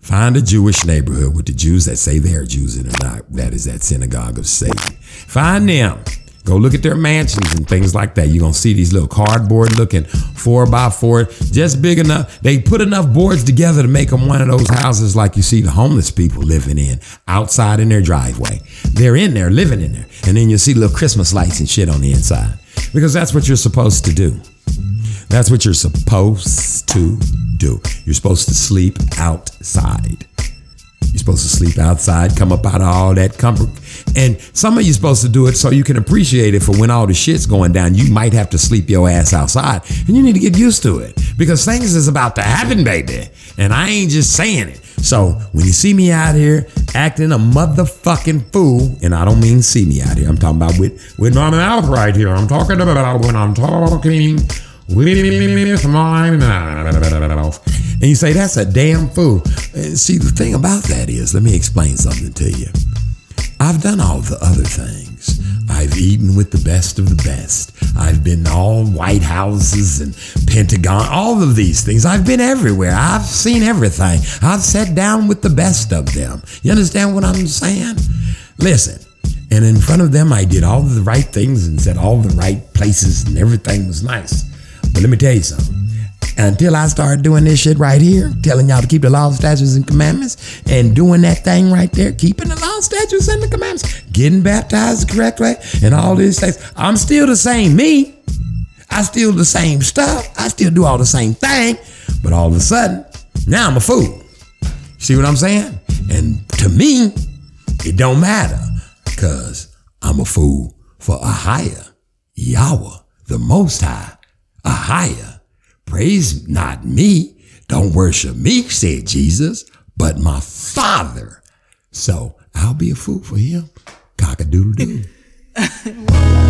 Find a Jewish neighborhood with the Jews that say they are Jews and are not. That is that synagogue of Satan. Find them. Go look at their mansions and things like that. You're gonna see these little cardboard looking four by four, just big enough. They put enough boards together to make them one of those houses like you see the homeless people living in outside in their driveway. They're in there living in there. And then you see little Christmas lights and shit on the inside. Because that's what you're supposed to do. That's what you're supposed to do. You're supposed to sleep outside. You're supposed to sleep outside, come up out of all that comfort. And some of you supposed to do it so you can appreciate it for when all the shit's going down. You might have to sleep your ass outside. And you need to get used to it. Because things is about to happen, baby. And I ain't just saying it. So when you see me out here acting a motherfucking fool, and I don't mean see me out here, I'm talking about with, with my mouth right here. I'm talking about when I'm talking And you say, that's a damn fool. Uh, See, the thing about that is, let me explain something to you. I've done all the other things. I've eaten with the best of the best. I've been all White Houses and Pentagon, all of these things. I've been everywhere. I've seen everything. I've sat down with the best of them. You understand what I'm saying? Listen, and in front of them, I did all the right things and said all the right places, and everything was nice. But let me tell you something. Until I started doing this shit right here, telling y'all to keep the law, statutes, and commandments, and doing that thing right there, keeping the law, statutes, and the commandments, getting baptized the correct way, and all these things, I'm still the same me. I still the same stuff. I still do all the same thing. But all of a sudden, now I'm a fool. See what I'm saying? And to me, it don't matter because I'm a fool for a higher Yahweh, the Most High, a higher. Praise not me, don't worship me, said Jesus, but my Father. So I'll be a fool for him. Cock a doodle doo.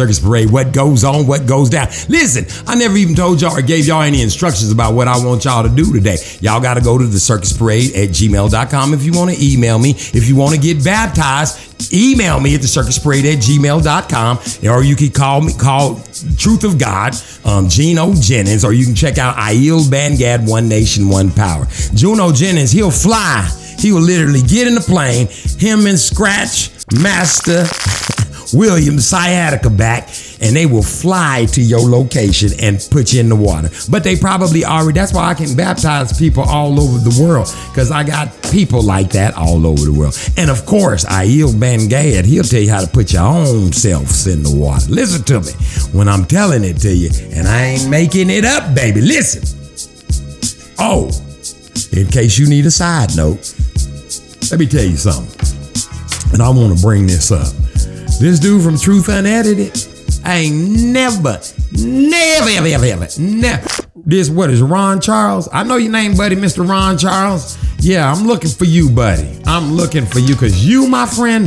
Circus Parade. What goes on, what goes down. Listen, I never even told y'all or gave y'all any instructions about what I want y'all to do today. Y'all got to go to the circus parade at gmail.com if you want to email me. If you want to get baptized, email me at the circus parade at gmail.com or you can call me, call Truth of God, um, Gino Jennings, or you can check out Aiel Bangad, One Nation, One Power. Gino Jennings, he'll fly. He will literally get in the plane, him and Scratch, Master, William Sciatica back, and they will fly to your location and put you in the water. But they probably already, that's why I can baptize people all over the world, because I got people like that all over the world. And of course, Aiel Bangad, he'll tell you how to put your own selves in the water. Listen to me when I'm telling it to you, and I ain't making it up, baby. Listen. Oh, in case you need a side note, let me tell you something. And I want to bring this up. This dude from Truth Unedited, I ain't never, never, ever, ever, ever, never. This what is Ron Charles? I know your name, buddy, Mr. Ron Charles. Yeah, I'm looking for you, buddy. I'm looking for you because you, my friend,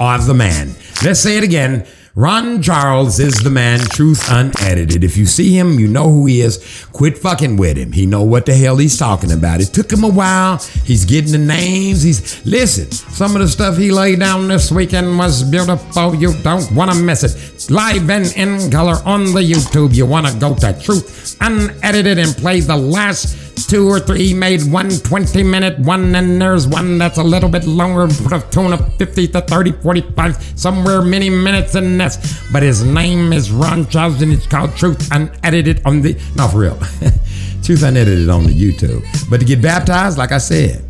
are the man. Let's say it again. Ron Charles is the man, truth unedited. If you see him, you know who he is. Quit fucking with him. He know what the hell he's talking about. It took him a while. He's getting the names. He's listen. Some of the stuff he laid down this weekend was beautiful. You don't want to miss it. Live and in color on the YouTube. You want to go to Truth Unedited and play the last two or three. Made one 20 minute one, and there's one that's a little bit longer, put a tune of 50 to 30, 45, somewhere many minutes in this. But his name is Ron Charles, and it's called Truth Unedited on the. not for real. Truth Unedited on the YouTube. But to get baptized, like I said,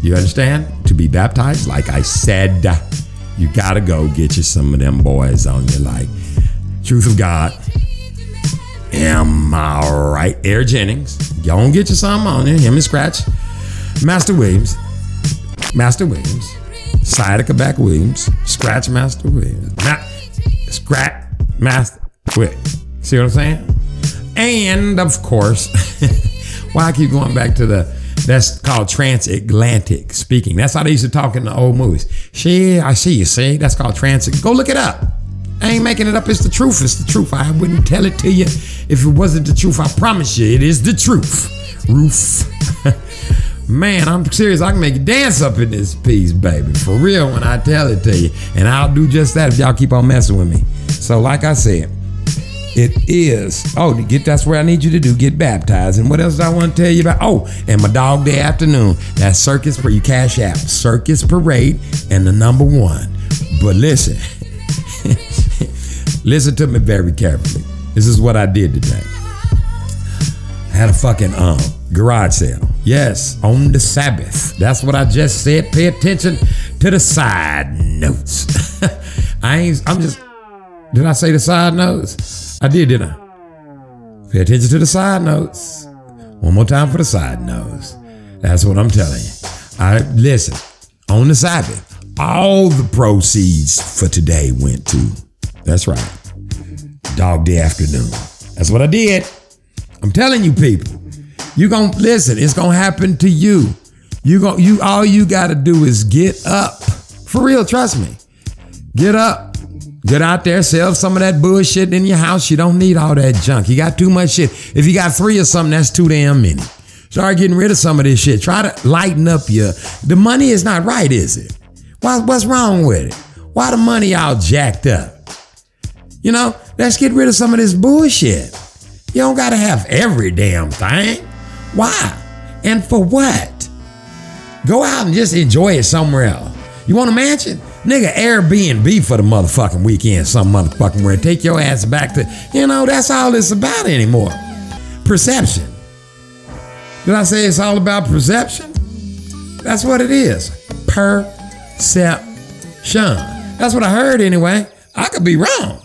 you understand? To be baptized, like I said, you gotta go get you some of them boys on you, like Truth of God. Am I right? Air Jennings. Go on get you some on there. Him and Scratch. Master Williams. Master Williams. Sciatica back Williams. Scratch Master Williams. Ma- Scratch Master Williams. See what I'm saying? And of course, why I keep going back to the that's called transatlantic speaking. That's how they used to talk in the old movies. She, I see you. See, that's called transit. Go look it up. I ain't making it up. It's the truth. It's the truth. I wouldn't tell it to you if it wasn't the truth. I promise you, it is the truth. Roof. Man, I'm serious. I can make you dance up in this piece, baby. For real, when I tell it to you. And I'll do just that if y'all keep on messing with me. So, like I said, it is. Oh, get that's where I need you to do. Get baptized. And what else I want to tell you about? Oh, and my dog day afternoon. That Circus for you cash app. Circus Parade and the number one. But listen, listen to me very carefully. This is what I did today. I had a fucking um garage sale. Yes, on the Sabbath. That's what I just said. Pay attention to the side notes. I ain't. I'm just. Did I say the side notes? I did, didn't I? Pay attention to the side notes. One more time for the side notes. That's what I'm telling you. I listen. On the Sabbath, all the proceeds for today went to. That's right. Dog Day Afternoon. That's what I did. I'm telling you, people. You gonna listen. It's gonna happen to you. You gon' you all you gotta do is get up. For real, trust me. Get up. Get out there, sell some of that bullshit in your house. You don't need all that junk. You got too much shit. If you got three or something, that's too damn many. Start getting rid of some of this shit. Try to lighten up your. The money is not right, is it? Why, what's wrong with it? Why the money all jacked up? You know, let's get rid of some of this bullshit. You don't gotta have every damn thing. Why? And for what? Go out and just enjoy it somewhere else. You want a mansion? Nigga, Airbnb for the motherfucking weekend, some motherfucking where. Take your ass back to, you know, that's all it's about anymore. Perception. Did I say it's all about perception? That's what it is. Perception. That's what I heard anyway. I could be wrong.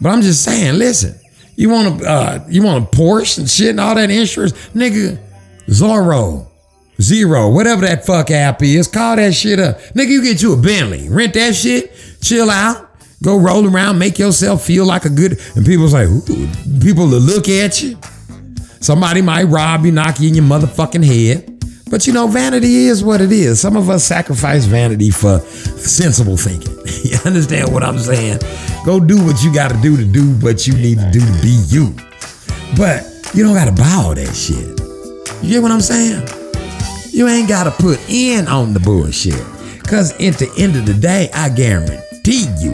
But I'm just saying, listen, you want a uh, you want a Porsche and shit and all that insurance, nigga. Zorro, Zero, whatever that fuck app is, call that shit up, nigga. You get you a Bentley, rent that shit, chill out, go roll around, make yourself feel like a good. And people's like, people will look at you. Somebody might rob you, knock you in your motherfucking head. But you know, vanity is what it is. Some of us sacrifice vanity for sensible thinking. you understand what I'm saying? Go do what you got to do to do what you need to do to be you. But you don't got to buy all that shit. You get what I'm saying? You ain't got to put in on the bullshit. Because at the end of the day, I guarantee you,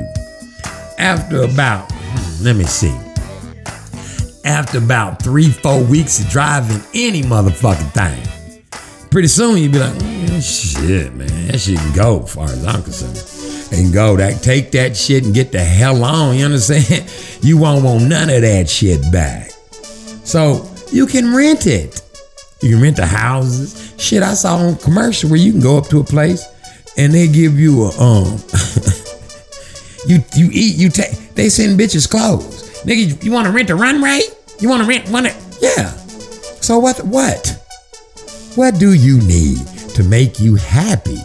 after about, hmm, let me see, after about three, four weeks of driving any motherfucking thing, pretty soon you'd be like, "Mm, shit, man, that shit can go as far as I'm concerned. And go. That take that shit and get the hell on. You understand? You won't want none of that shit back. So you can rent it. You can rent the houses. Shit, I saw on commercial where you can go up to a place and they give you a um you you eat you take they send bitches clothes. Nigga, you, you want to rent a runway? You want to rent one? Yeah. So what what? What do you need to make you happy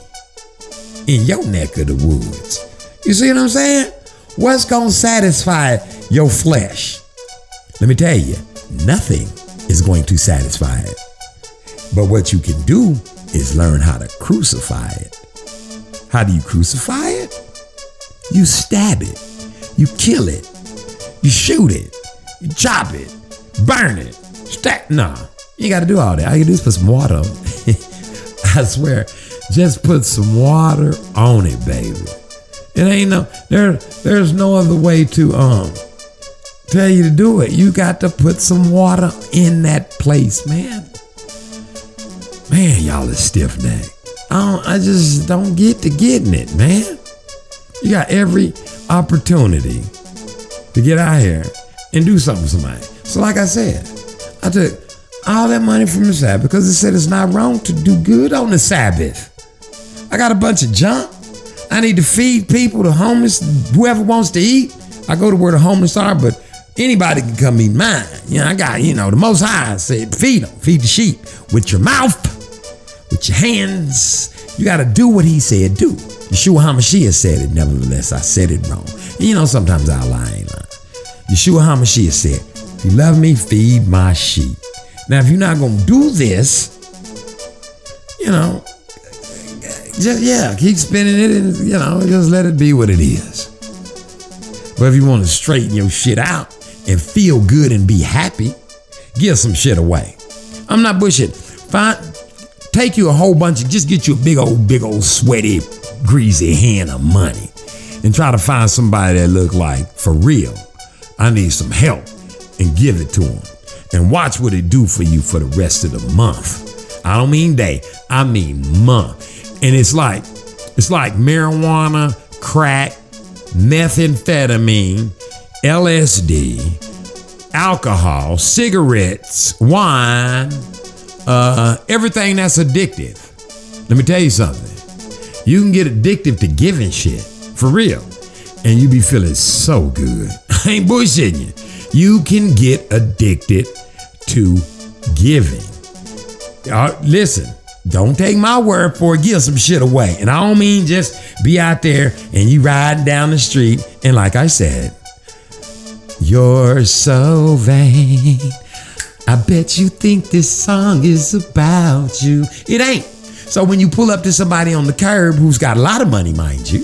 in your neck of the woods? You see what I'm saying? What's gonna satisfy your flesh? Let me tell you, nothing is going to satisfy it. But what you can do is learn how to crucify it. How do you crucify it? You stab it, you kill it, you shoot it, you chop it, burn it, stack. Nah, you got to do all that. All you do is put some water on it. I swear, just put some water on it, baby. It ain't no there. There's no other way to um tell you to do it. You got to put some water in that place, man. Man, y'all is stiff neck. I don't, I just don't get to getting it, man. You got every opportunity to get out here and do something for somebody. So, like I said, I took all that money from the Sabbath because it said it's not wrong to do good on the Sabbath. I got a bunch of junk. I need to feed people, the homeless, whoever wants to eat. I go to where the homeless are, but anybody can come eat mine. You know, I got, you know, the Most High said, feed them, feed the sheep with your mouth, with your hands. You got to do what he said do. Yeshua HaMashiach said it, nevertheless, I said it wrong. You know, sometimes I lie, ain't lying. Yeshua HaMashiach said, if you love me, feed my sheep. Now, if you're not going to do this, you know, just, yeah, keep spinning it and, you know, just let it be what it is. But if you want to straighten your shit out and feel good and be happy, give some shit away. I'm not bullshit. Find, take you a whole bunch of, just get you a big old, big old sweaty, greasy hand of money and try to find somebody that look like, for real, I need some help and give it to them. And watch what it do for you for the rest of the month. I don't mean day, I mean month. And it's like, it's like marijuana, crack, methamphetamine, LSD, alcohol, cigarettes, wine, uh, everything that's addictive. Let me tell you something. You can get addictive to giving shit for real, and you be feeling so good. I ain't bullshitting you. You can get addicted to giving. Uh, listen, don't take my word for it. Give some shit away. And I don't mean just be out there and you riding down the street. And like I said, you're so vain. I bet you think this song is about you. It ain't. So when you pull up to somebody on the curb who's got a lot of money, mind you,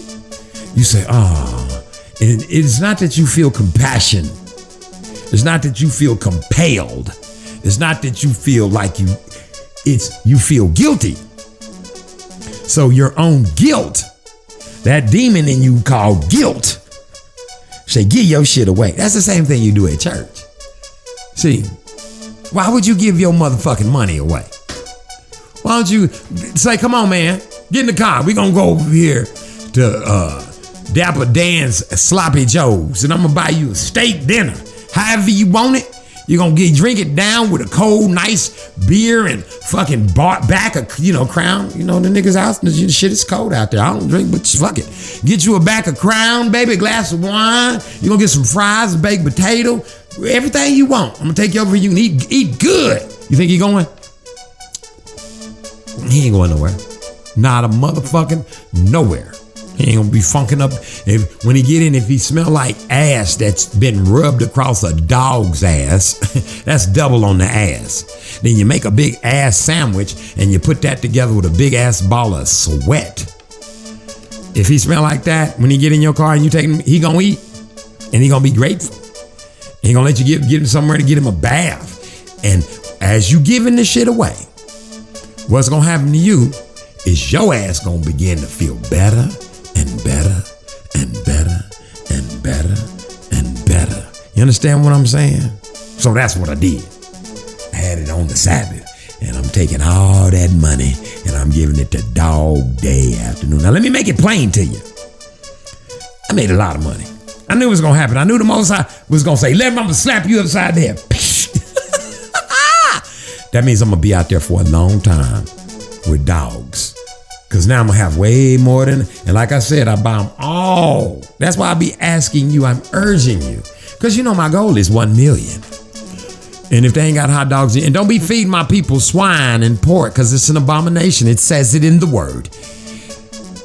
you say, oh, and it's not that you feel compassion. It's not that you feel compelled. It's not that you feel like you, it's you feel guilty. So your own guilt, that demon in you called guilt, say, give your shit away. That's the same thing you do at church. See, why would you give your motherfucking money away? Why don't you say, come on, man, get in the car. we going to go over here to uh, Dapper Dan's Sloppy Joe's and I'm going to buy you a steak dinner. However you want it, you're to get drink it down with a cold, nice beer and fucking bought back a, you know, crown. You know, the niggas out the shit is cold out there. I don't drink, but fuck it. Get you a back of crown, baby, a glass of wine. You're to get some fries, baked potato, everything you want. I'm to take you over. You can eat, eat good. You think he going? He ain't going nowhere. Not a motherfucking nowhere. He ain't gonna be funking up. If when he get in, if he smell like ass that's been rubbed across a dog's ass, that's double on the ass. Then you make a big ass sandwich and you put that together with a big ass ball of sweat. If he smell like that, when he get in your car and you take him, he gonna eat, and he gonna be grateful. He gonna let you get get him somewhere to get him a bath. And as you giving this shit away, what's gonna happen to you is your ass gonna begin to feel better and better and better and better and better. You understand what I'm saying? So that's what I did. I had it on the Sabbath, and I'm taking all that money and I'm giving it to Dog Day Afternoon. Now let me make it plain to you. I made a lot of money. I knew it was gonna happen. I knew the Most High was gonna say, "Let gonna slap you upside the head." that means I'm gonna be out there for a long time with dogs. Cause now I'm gonna have way more than, and like I said, I buy them all. That's why I be asking you, I'm urging you. Cause you know my goal is one million. And if they ain't got hot dogs, and don't be feeding my people swine and pork, cause it's an abomination. It says it in the word.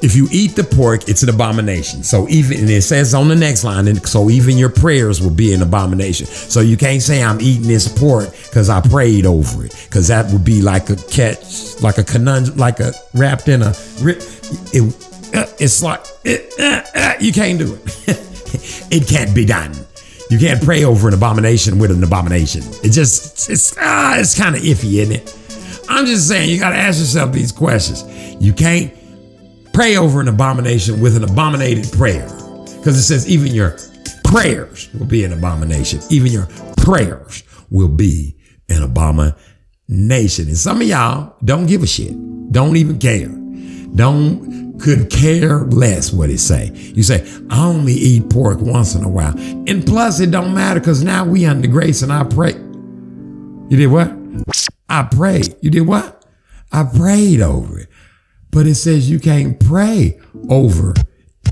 If you eat the pork, it's an abomination. So even and it says on the next line, and so even your prayers will be an abomination. So you can't say I'm eating this pork because I prayed over it, because that would be like a catch, like a conundrum, like a wrapped in a. It, uh, it's like it, uh, uh, you can't do it. it can't be done. You can't pray over an abomination with an abomination. It just it's ah, it's kind of iffy, isn't it? I'm just saying you got to ask yourself these questions. You can't pray over an abomination with an abominated prayer. Because it says, even your prayers will be an abomination. Even your prayers will be an abomination. And some of y'all don't give a shit. Don't even care. Don't could care less what it say. You say, I only eat pork once in a while. And plus it don't matter because now we under grace and I pray. You did what? I prayed. You did what? I prayed over it. But it says you can't pray over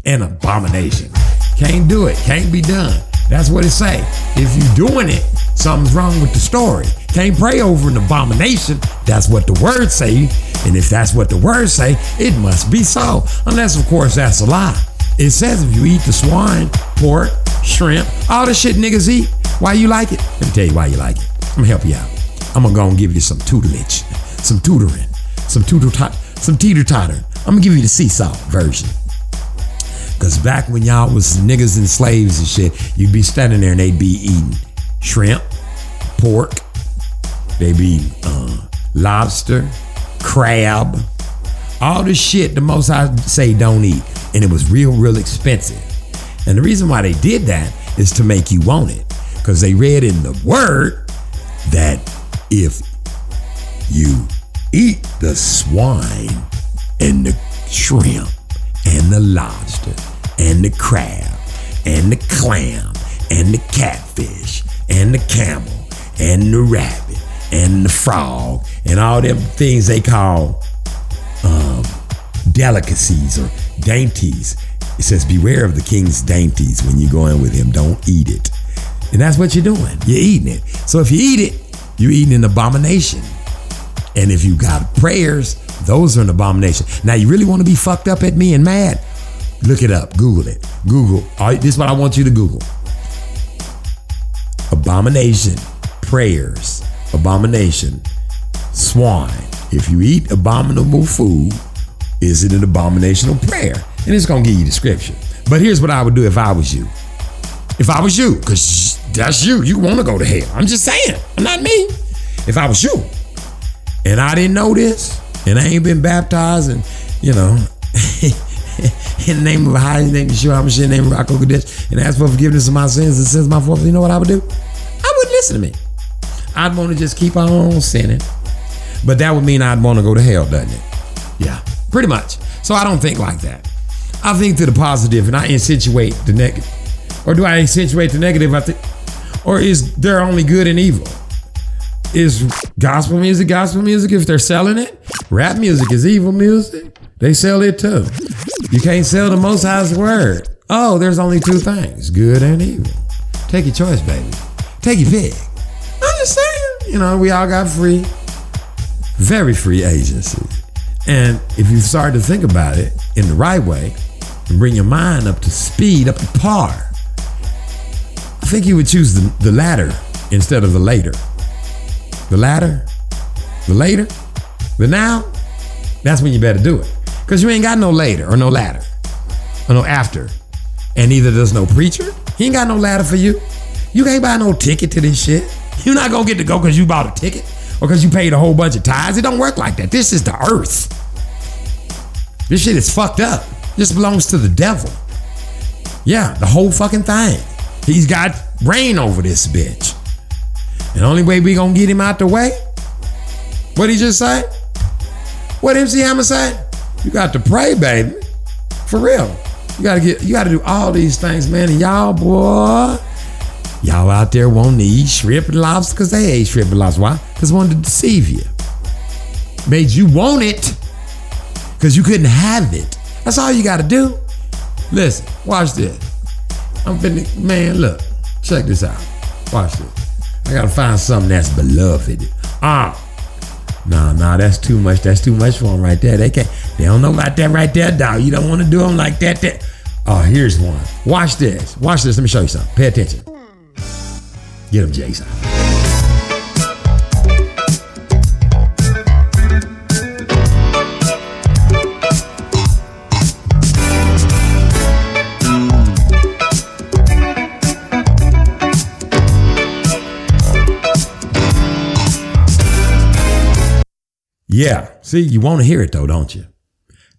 an abomination. Can't do it. Can't be done. That's what it say. If you doing it, something's wrong with the story. Can't pray over an abomination. That's what the word say. And if that's what the word say, it must be so. Unless, of course, that's a lie. It says if you eat the swine, pork, shrimp, all the shit niggas eat, why you like it? Let me tell you why you like it. I'm gonna help you out. I'm gonna go and give you some tutelage, some tutoring, some tutor some teeter totter. I'm gonna give you the seesaw version. Cause back when y'all was niggas and slaves and shit, you'd be standing there and they'd be eating shrimp, pork, they'd be uh, lobster, crab, all the shit the most I say don't eat. And it was real, real expensive. And the reason why they did that is to make you want it. Because they read in the word that if you eat the swine and the shrimp and the lobster and the crab and the clam and the catfish and the camel and the rabbit and the frog and all them things they call um, delicacies or dainties. It says, Beware of the king's dainties when you go in with him. Don't eat it. And that's what you're doing. You're eating it. So if you eat it, you're eating an abomination. And if you got prayers, those are an abomination. Now, you really want to be fucked up at me and mad? Look it up. Google it. Google. All right, this is what I want you to Google. Abomination, prayers, abomination, swine. If you eat abominable food, is it an abominational prayer? And it's gonna give you the scripture. But here's what I would do if I was you. If I was you, because that's you, you want to go to hell. I'm just saying, I'm not me. If I was you, and I didn't know this, and I ain't been baptized, and you know, in the name of high name Yeshua, the name of Ruach Hakodesh, and ask for forgiveness of my sins and sins of my fault. You know what I would do? I wouldn't listen to me. I'd want to just keep on sinning. But that would mean I'd want to go to hell, doesn't it? Yeah, pretty much. So I don't think like that. I think to the positive and I accentuate the negative. Or do I accentuate the negative? I think, or is there only good and evil? Is gospel music gospel music if they're selling it? Rap music is evil music. They sell it too. You can't sell the Most High's word. Oh, there's only two things: good and evil. Take your choice, baby. Take your pick. I'm just saying. You know, we all got free, very free agency. And if you start to think about it in the right way, and bring your mind up to speed, up to par. I think you would choose the, the latter instead of the later. The latter, the later, the now, that's when you better do it. Because you ain't got no later or no ladder or no after. And neither does no preacher. He ain't got no ladder for you. You can't buy no ticket to this shit. You're not gonna get to go because you bought a ticket or because you paid a whole bunch of tithes. It don't work like that. This is the earth. This shit is fucked up. This belongs to the devil. Yeah, the whole fucking thing. He's got reign over this bitch. And the only way we gonna get him out the way, what he just say? What MC Hammer say? You got to pray, baby. For real. You gotta get you gotta do all these things, man. And y'all, boy, y'all out there to eat shrimp and lobster because they ate shrimp and lobster. Why? Because wanted to deceive you. Made you want it because you couldn't have it. That's all you gotta do. Listen, watch this. I'm finna, man, look, check this out. Watch this. I gotta find something that's beloved. Ah, Nah, nah, that's too much. That's too much for them right there. They can't. They don't know about that right there, dog. You don't want to do them like that. That. Oh, here's one. Watch this. Watch this. Let me show you something. Pay attention. Get him, Jason. Yeah. See, you want to hear it though, don't you?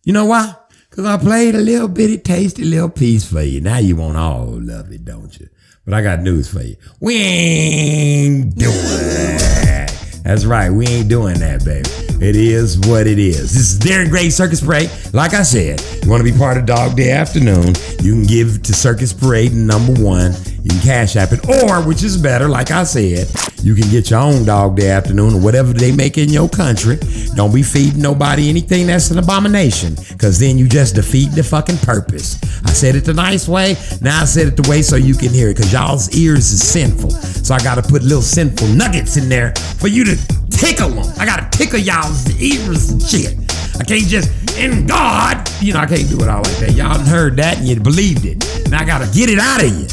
You know why? Because I played a little bitty, tasty little piece for you. Now you want all of it, don't you? But I got news for you. We ain't doing that. That's right. We ain't doing that, baby. It is what it is. This is Darren Gray Circus Parade. Like I said, you want to be part of Dog Day Afternoon, you can give to Circus Parade number one. You can cash app it, or which is better, like I said, you can get your own Dog Day Afternoon or whatever they make in your country. Don't be feeding nobody anything that's an abomination, because then you just defeat the fucking purpose. I said it the nice way, now I said it the way so you can hear it, because y'all's ears is sinful. So I got to put little sinful nuggets in there for you to tickle them. I got to tickle y'all's ears and shit. I can't just, in God, you know, I can't do it all like that. Y'all heard that and you believed it. Now I got to get it out of you.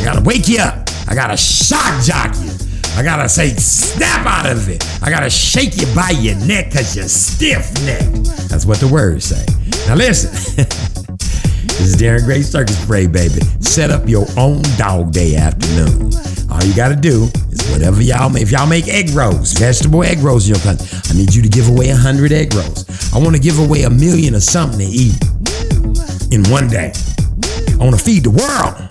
I got to wake you up. I got to shock jock you. I got to say, snap out of it. I got to shake you by your neck because you're stiff necked. That's what the words say. Now listen. This is Darren Gray Circus Parade, baby. Set up your own dog day afternoon. All you gotta do is whatever y'all make. If y'all make egg rolls, vegetable egg rolls in your country, I need you to give away a hundred egg rolls. I want to give away a million of something to eat in one day. I want to feed the world.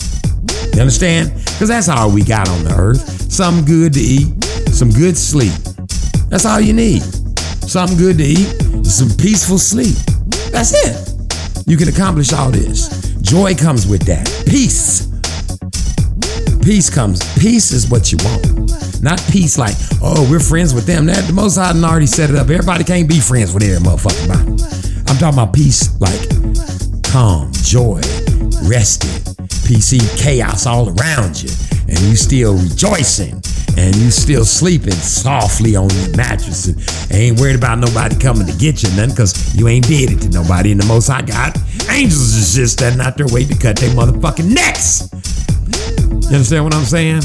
You understand? Because that's all we got on the earth. Something good to eat, some good sleep. That's all you need. Something good to eat, some peaceful sleep. That's it. You can accomplish all this. Joy comes with that. Peace. Peace comes. Peace is what you want. Not peace like, oh, we're friends with them. That the most I done already set it up. Everybody can't be friends with every motherfucking body. I'm talking about peace like calm, joy, rested, PC chaos all around you, and you still rejoicing, and you still sleeping softly on your mattress, and ain't worried about nobody coming to get you nothing, because you ain't did it to nobody. And the most I got, angels is just standing out there waiting to cut their motherfucking necks. You understand what I'm saying?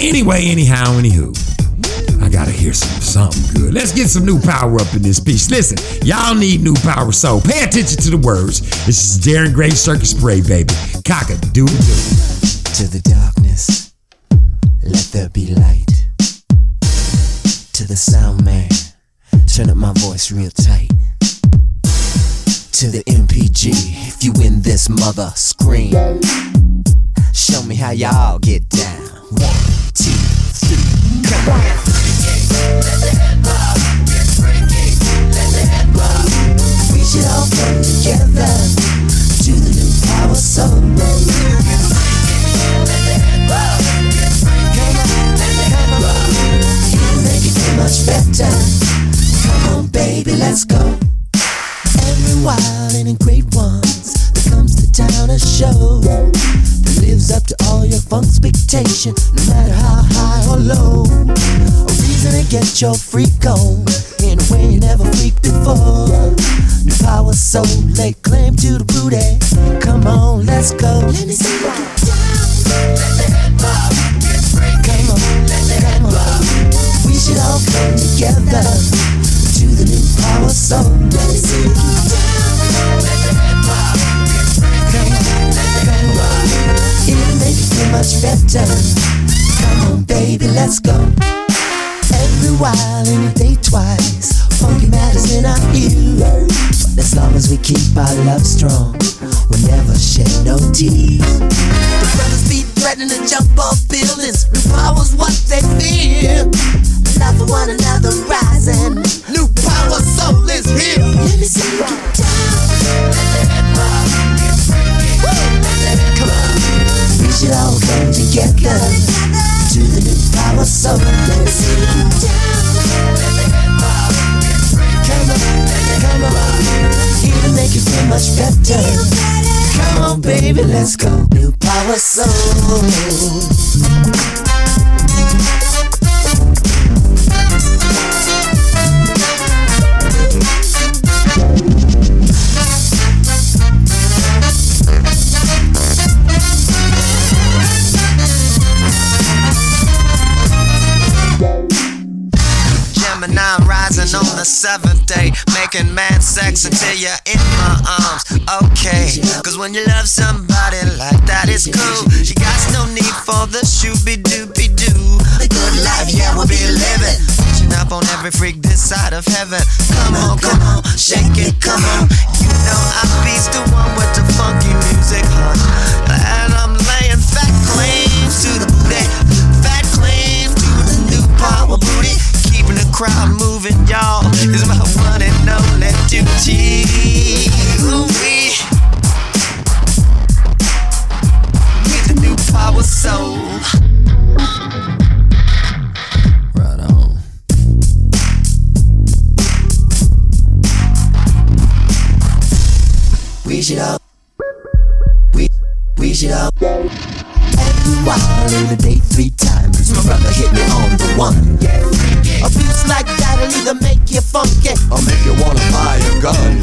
Anyway, anyhow, anywho. I gotta hear some something good. Let's get some new power up in this piece. Listen, y'all need new power, so pay attention to the words. This is Darren Gray Circus Parade, baby. Cock a doodle doo. To the darkness, let there be light. To the sound man, turn up my voice real tight. To the NPG, if you in this mother, scream. Show me how y'all get down. One, two, three, come on. We should all come together to the new power song. It'll make it feel much better. Come on, baby, let's go. Every wild and great ones that comes to town a show that lives up to all your funk expectation, no matter how high or low. A reason to get your freak on. in a way you never freaked before. New power soul, lay claim to the booty. Come on, let's go. Let me see you get down. Let the head come on. We should all come together to the new power soul. Let. Let the head. Come on, come on. It'll make much better. Come on, baby, let's go. Every while, any day twice. Funky matters in our ear. But as long as we keep our love strong, we'll never shed no tears. The brothers be threatening to jump off buildings. New power's what they fear. Love for one another rising. New power soul is here. Let me see you get down. Let the head bob. Woo! Let the head Come on. We should all come together to the new power soul. Let me see you get down. Let the head bob. Come on, come on. It'll make you feel much better. Come on, baby, let's go. New power soul. Day, making mad sex until you're in my arms. Okay, cause when you love somebody like that, it's cool. You got no need for the shooby doopy doo. The good life, yeah, we'll be living. Catching up on every freak this side of heaven. Come on, come on, shake it, come on. You know I beats the one with the funky music, huh? And I'm laying fat claims to the booty, fat claims to the new power booty. Keeping the crowd moving, y'all, is my one and duty. The new power soul. Right on. We should all, we, we should all. A day, three times, my brother hit me on the one. A beats like that'll either make you funky or make you wanna buy a gun.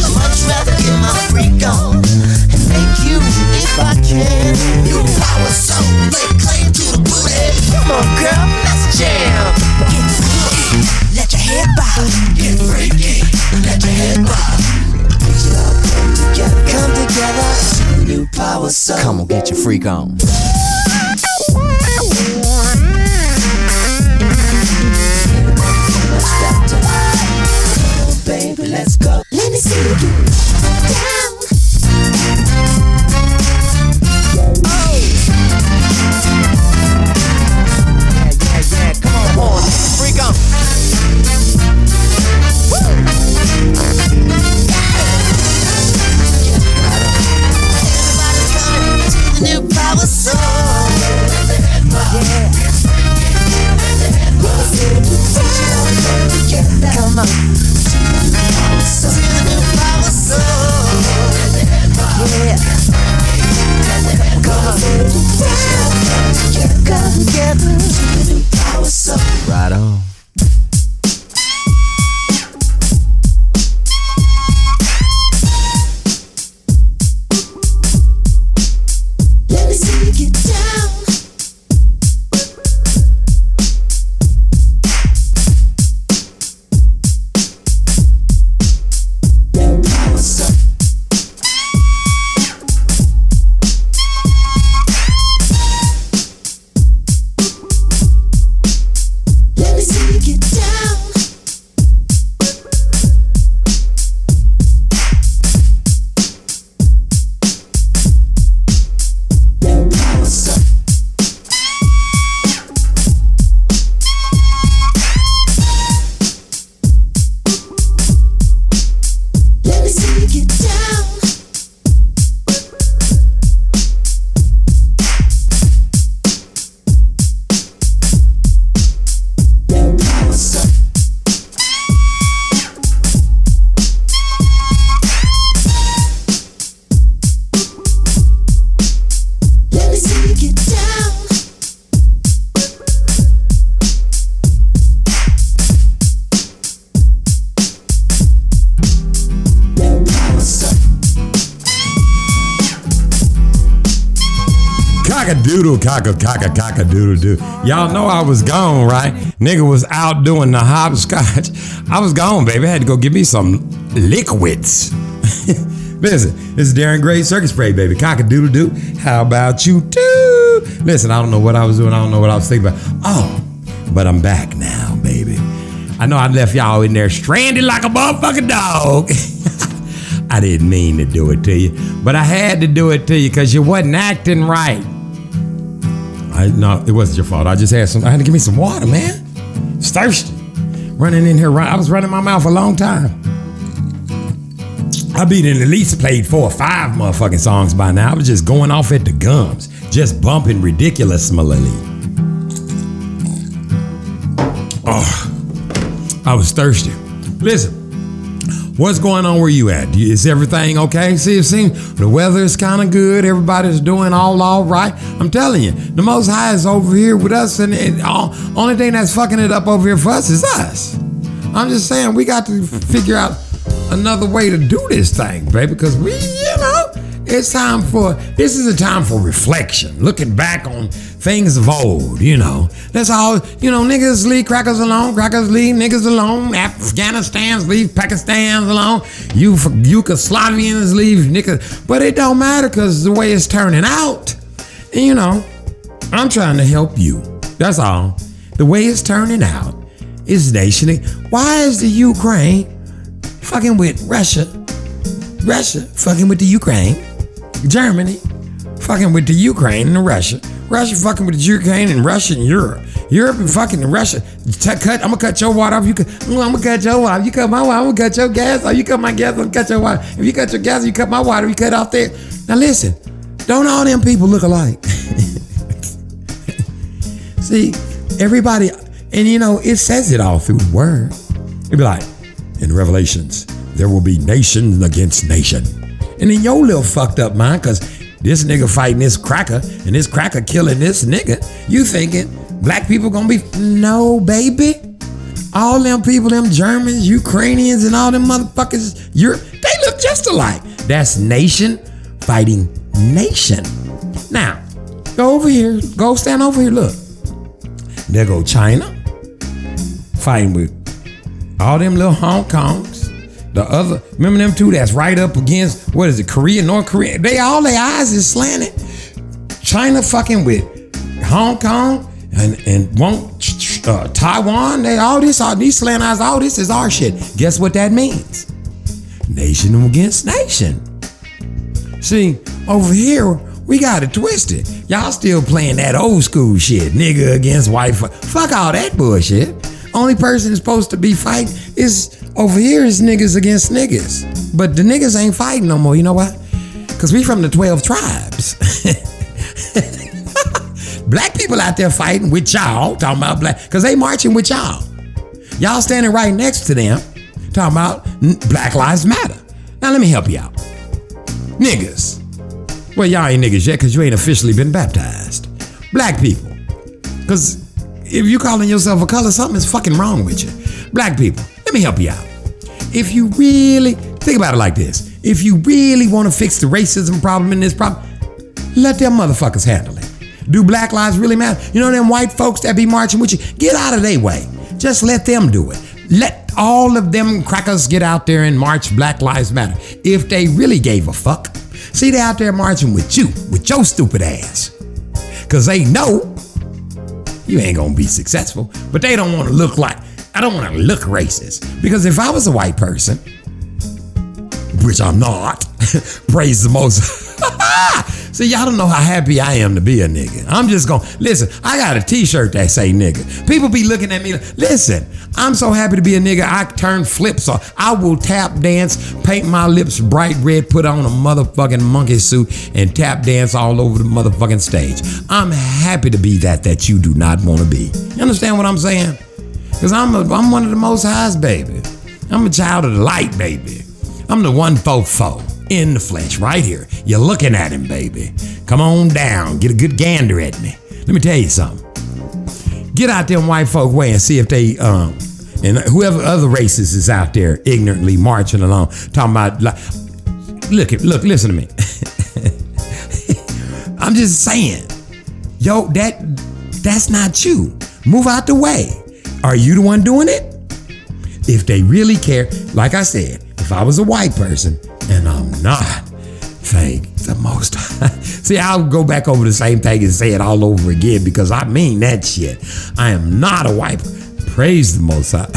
I'd much rather get my freak on and make you if I can. You power so lay claim to the booty. Come on, girl, let's jam. Get freaky, let your head bob. Get freaky, let your head bob. Come together. New power so. Come on, get your freak on. let's go. Let me see you down. Oh. Yeah, yeah, yeah. Come on, Come New power soul. Yeah. Come on. Yeah. A cock a cock a doodle doo. Y'all know I was gone, right? Nigga was out doing the hopscotch. I was gone, baby. I had to go get me some liquids. Listen, this is Darren Gray Circus Parade, baby. Cock a doodle doo. How about you too? Listen, I don't know what I was doing. I don't know what I was thinking about. Oh, but I'm back now, baby. I know I left y'all in there stranded like a motherfucking dog. I didn't mean to do it to you, but I had to do it to you because you wasn't acting right. I no, it wasn't your fault. I just had some. I had to give me some water, man. It's thirsty. Running in here, I was running my mouth a long time. I beat in at least played four or five motherfucking songs by now. I was just going off at the gums, just bumping ridiculous ridiculously. Oh, I was thirsty. Listen, what's going on where you at? Is everything okay? See, it seems the weather is kind of good. Everybody's doing all all right. I'm telling you, the Most High is over here with us, and it, all, uh, only thing that's fucking it up over here for us is us. I'm just saying we got to figure out another way to do this thing, baby, because we, it's time for this is a time for reflection, looking back on things of old, you know. That's all, you know, niggas leave crackers alone, crackers leave niggas alone, Afghanistan's leave Pakistan's alone, you Yugoslavians leave niggas, but it don't matter because the way it's turning out, and you know, I'm trying to help you. That's all. The way it's turning out is nationally. Why is the Ukraine fucking with Russia? Russia fucking with the Ukraine. Germany fucking with the Ukraine and Russia. Russia fucking with the Ukraine and Russia and Europe. Europe and fucking Russia. Cut. I'm gonna cut your water off. You cut. Mm, I'm gonna cut your water. You cut my water. I'm gonna cut your gas off. You cut my gas. I'm gonna cut your water. If you cut your gas, you cut my water. You cut off there. Now listen. Don't all them people look alike? See, everybody, and you know, it says it all through the word. It'd be like, in Revelations, there will be nation against nation. And in your little fucked up mind, because this nigga fighting this cracker and this cracker killing this nigga, you thinking black people gonna be, no, baby. All them people, them Germans, Ukrainians, and all them motherfuckers, Europe, they look just alike. That's nation fighting nation. Now, go over here, go stand over here, look. There go China, fighting with all them little Hong Kongs. The other, remember them two that's right up against, what is it, Korea, North Korea? They all their eyes is slanted. China fucking with Hong Kong and, and won't uh, Taiwan, they all this, all these slant eyes, all this is our shit. Guess what that means? Nation against nation. See, over here, we got it twisted. Y'all still playing that old school shit, nigga against white. Fuck all that bullshit. Only person supposed to be fighting is over here is niggas against niggas. But the niggas ain't fighting no more. You know why? Because we from the 12 tribes. black people out there fighting with y'all, talking about black, because they marching with y'all. Y'all standing right next to them, talking about Black Lives Matter. Now let me help you out. Niggas. Well, y'all ain't niggas yet because you ain't officially been baptized. Black people. Because if you calling yourself a color, something is fucking wrong with you. Black people, let me help you out. If you really, think about it like this. If you really want to fix the racism problem in this problem, let them motherfuckers handle it. Do black lives really matter? You know them white folks that be marching with you? Get out of their way. Just let them do it. Let all of them crackers get out there and march Black Lives Matter. If they really gave a fuck. See, they out there marching with you, with your stupid ass. Cause they know you ain't gonna be successful. But they don't wanna look like, I don't wanna look racist. Because if I was a white person, which I'm not, praise the most. See, y'all don't know how happy I am to be a nigga. I'm just gonna listen. I got a T-shirt that say nigga. People be looking at me. Listen, I'm so happy to be a nigga. I turn flips off. I will tap dance, paint my lips bright red, put on a motherfucking monkey suit, and tap dance all over the motherfucking stage. I'm happy to be that that you do not want to be. You understand what I'm saying? Cause I'm a, I'm one of the most highs, baby. I'm a child of the light, baby. I'm the one fo fo in the flesh, right here. You're looking at him, baby. Come on down, get a good gander at me. Let me tell you something. Get out them white folk way and see if they um and whoever other races is out there ignorantly marching along, talking about like look look, listen to me. I'm just saying. yo, that that's not you. Move out the way. Are you the one doing it? If they really care, like I said, if I was a white person, and I'm not, thank the most. See, I'll go back over the same thing and say it all over again because I mean that shit. I am not a white. Praise the Most High.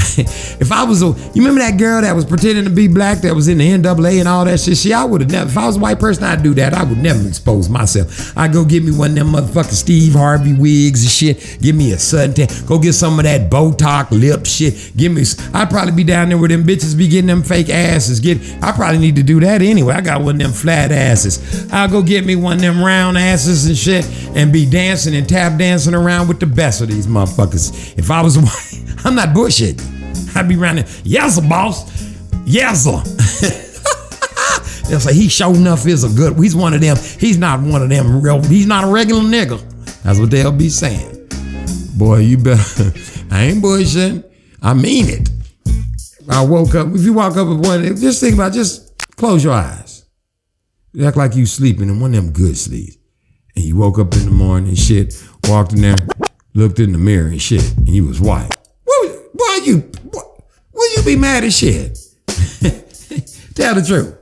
if I was a, you remember that girl that was pretending to be black that was in the NAA and all that shit? See, I would have never. If I was a white person, I'd do that. I would never expose myself. I'd go get me one of them motherfucking Steve Harvey wigs and shit. Give me a suntan. Go get some of that Botox lip shit. Give me. I'd probably be down there where them bitches be getting them fake asses. Get. I probably need to do that anyway. I got one of them flat asses. I'll go get me one of them round asses and shit and be dancing and tap dancing around with the best of these motherfuckers. If I was white. I'm not bullshit. I'd be running, yes, boss. Yes. They'll say he sure enough is a good. He's one of them. He's not one of them real. He's not a regular nigga. That's what they'll be saying. Boy, you better. I ain't bullshitting. I mean it. I woke up. If you walk up with one, just think about. Just close your eyes. You act like you sleeping in one of them good sleeps. And you woke up in the morning and shit. Walked in there, looked in the mirror and shit, and you was white. You? Will you be mad as shit? Tell the truth.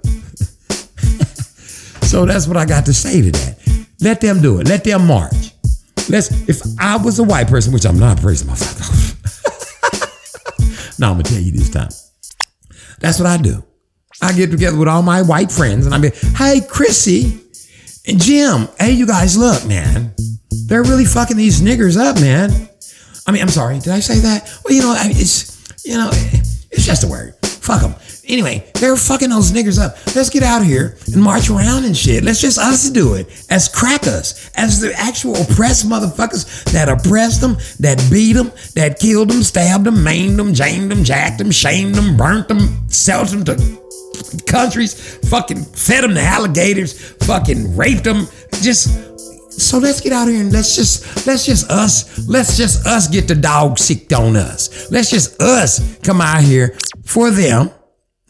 so that's what I got to say to that. Let them do it. Let them march. Let's. If I was a white person, which I'm not, praise my fuck. now I'm gonna tell you this time. That's what I do. I get together with all my white friends and I be, hey, Chrissy and Jim, hey, you guys, look, man, they're really fucking these niggers up, man. I mean, I'm sorry, did I say that? Well, you know, it's, you know, it's just a word. Fuck them. Anyway, they're fucking those niggers up. Let's get out of here and march around and shit. Let's just us do it as crackers, as the actual oppressed motherfuckers that oppressed them, that beat them, that killed them, stabbed them, maimed them, jamed them, jacked them, shamed them, burnt them, sold them to countries, fucking fed them to alligators, fucking raped them. Just so let's get out here and let's just let's just us let's just us get the dog sicked on us. Let's just us come out here for them.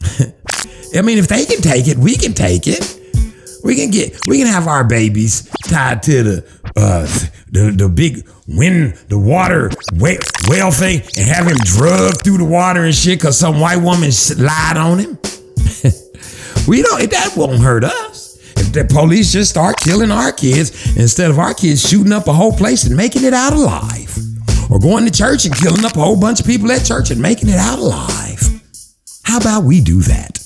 I mean, if they can take it, we can take it. We can get we can have our babies tied to the uh the, the big wind the water whale, whale thing and have him drugged through the water and shit because some white woman lied on him. we don't that won't hurt us. If the police just start killing our kids instead of our kids shooting up a whole place and making it out alive. Or going to church and killing up a whole bunch of people at church and making it out alive. How about we do that?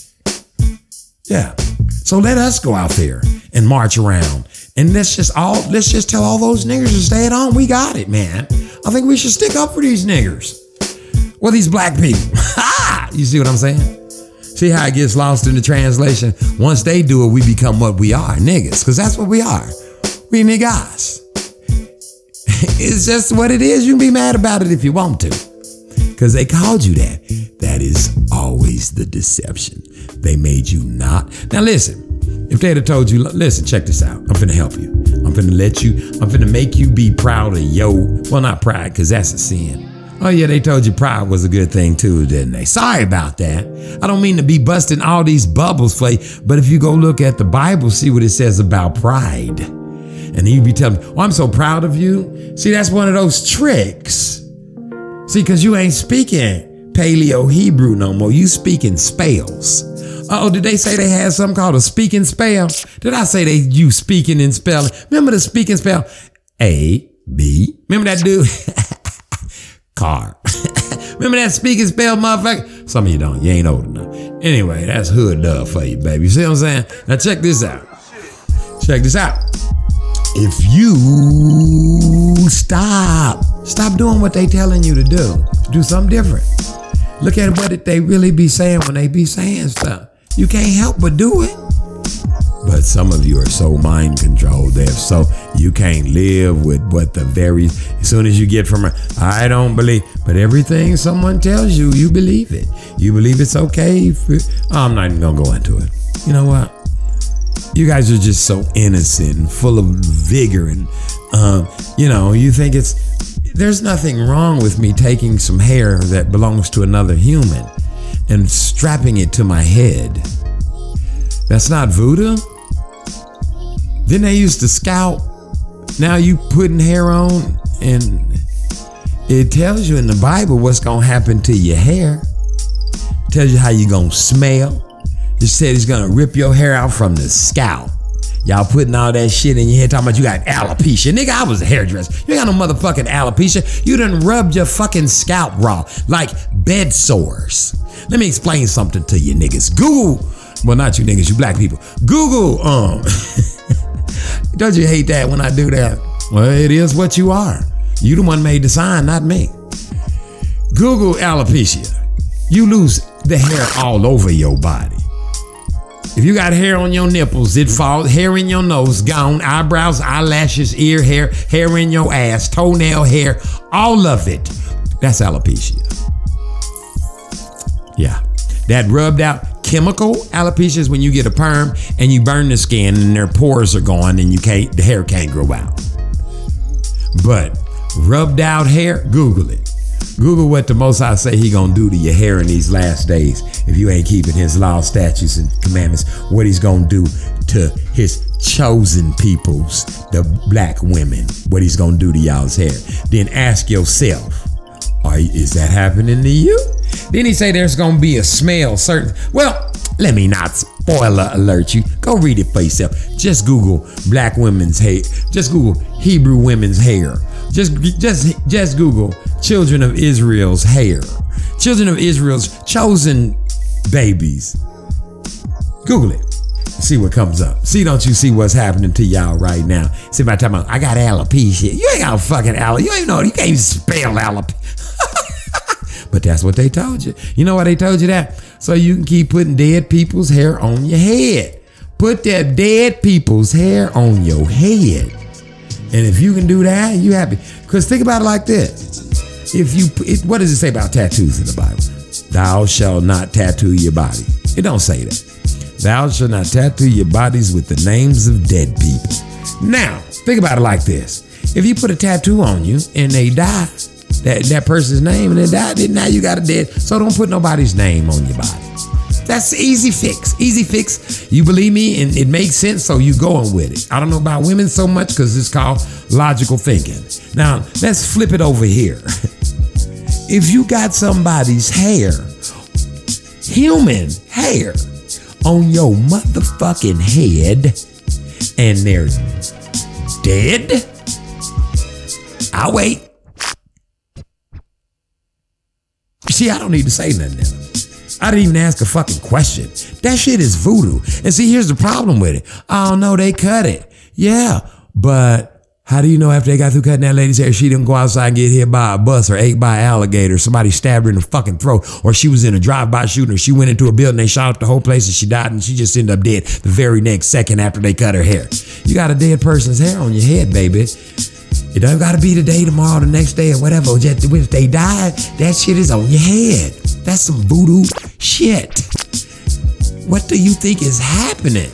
Yeah. So let us go out there and march around. And let's just all let's just tell all those niggers to stay at home. We got it, man. I think we should stick up for these niggers. Well, these black people. You see what I'm saying? See how it gets lost in the translation? Once they do it, we become what we are, niggas. Because that's what we are. We niggas. it's just what it is. You can be mad about it if you want to. Because they called you that. That is always the deception. They made you not. Now listen, if they'd have told you, listen, check this out. I'm finna help you. I'm finna let you, I'm finna make you be proud of yo. Well, not pride, because that's a sin. Oh yeah, they told you pride was a good thing too, didn't they? Sorry about that. I don't mean to be busting all these bubbles for you, but if you go look at the Bible, see what it says about pride. And you be telling me, oh, I'm so proud of you. See, that's one of those tricks. See, because you ain't speaking Paleo Hebrew no more. You speaking spells. Oh, did they say they had something called a speaking spell? Did I say they you speaking and spelling? Remember the speaking spell? A B. Remember that dude? Car. Remember that speaking spell, motherfucker? Some of you don't. You ain't old enough. Anyway, that's hood love for you, baby. You see what I'm saying? Now check this out. Check this out. If you stop, stop doing what they telling you to do. Do something different. Look at what they really be saying when they be saying stuff. You can't help but do it. But some of you are so mind controlled that so you can't live with what the very as soon as you get from a I don't believe, but everything someone tells you, you believe it. You believe it's okay. For, I'm not even gonna go into it. You know what? You guys are just so innocent and full of vigor, and um, you know you think it's there's nothing wrong with me taking some hair that belongs to another human and strapping it to my head. That's not voodoo. Then they used to scalp now you putting hair on and it tells you in the Bible what's gonna happen to your hair. Tells you how you gonna smell. It said it's gonna rip your hair out from the scalp. Y'all putting all that shit in your head talking about you got alopecia. Nigga, I was a hairdresser. You ain't got no motherfucking alopecia. You done rubbed your fucking scalp raw like bed sores. Let me explain something to you niggas. Google, well not you niggas, you black people. Google, um, don't you hate that when I do that? Well, it is what you are. You the one made the sign, not me. Google alopecia. You lose the hair all over your body. If you got hair on your nipples, it falls. Hair in your nose, gone. Eyebrows, eyelashes, ear hair, hair in your ass, toenail hair, all of it. That's alopecia. Yeah. That rubbed out chemical alopecia is when you get a perm and you burn the skin and their pores are gone and you can't the hair can't grow out. But rubbed out hair, Google it. Google what the Most High say he gonna do to your hair in these last days if you ain't keeping his law, statutes, and commandments. What he's gonna do to his chosen peoples, the black women. What he's gonna do to y'all's hair. Then ask yourself, are, is that happening to you? Then he say there's gonna be a smell certain. Well, let me not spoiler alert you. Go read it for yourself. Just Google black women's hair. Just Google Hebrew women's hair. Just just just Google children of Israel's hair. Children of Israel's chosen babies. Google it. See what comes up. See, don't you see what's happening to y'all right now? See, by talking about I got alopecia. You ain't got a fucking alopecia. You ain't know. You can't even spell alopecia. But that's what they told you. You know why they told you that? So you can keep putting dead people's hair on your head. Put that dead people's hair on your head. And if you can do that, you happy. Because think about it like this. If you, it, what does it say about tattoos in the Bible? Thou shalt not tattoo your body. It don't say that. Thou shalt not tattoo your bodies with the names of dead people. Now, think about it like this. If you put a tattoo on you and they die, that, that person's name and they died, then now you got a dead. So don't put nobody's name on your body. That's easy fix. Easy fix. You believe me, and it makes sense, so you going with it. I don't know about women so much because it's called logical thinking. Now let's flip it over here. if you got somebody's hair, human hair, on your motherfucking head, and they're dead, I'll wait. See, I don't need to say nothing now. I didn't even ask a fucking question. That shit is voodoo. And see, here's the problem with it. Oh no, they cut it. Yeah, but how do you know after they got through cutting that lady's hair, she didn't go outside and get hit by a bus or ate by an alligator, somebody stabbed her in the fucking throat, or she was in a drive-by shooting, or she went into a building, they shot up the whole place and she died and she just ended up dead the very next second after they cut her hair. You got a dead person's hair on your head, baby. It don't gotta be today, tomorrow, the next day, or whatever. Just if they died, that shit is on your head. That's some voodoo shit. What do you think is happening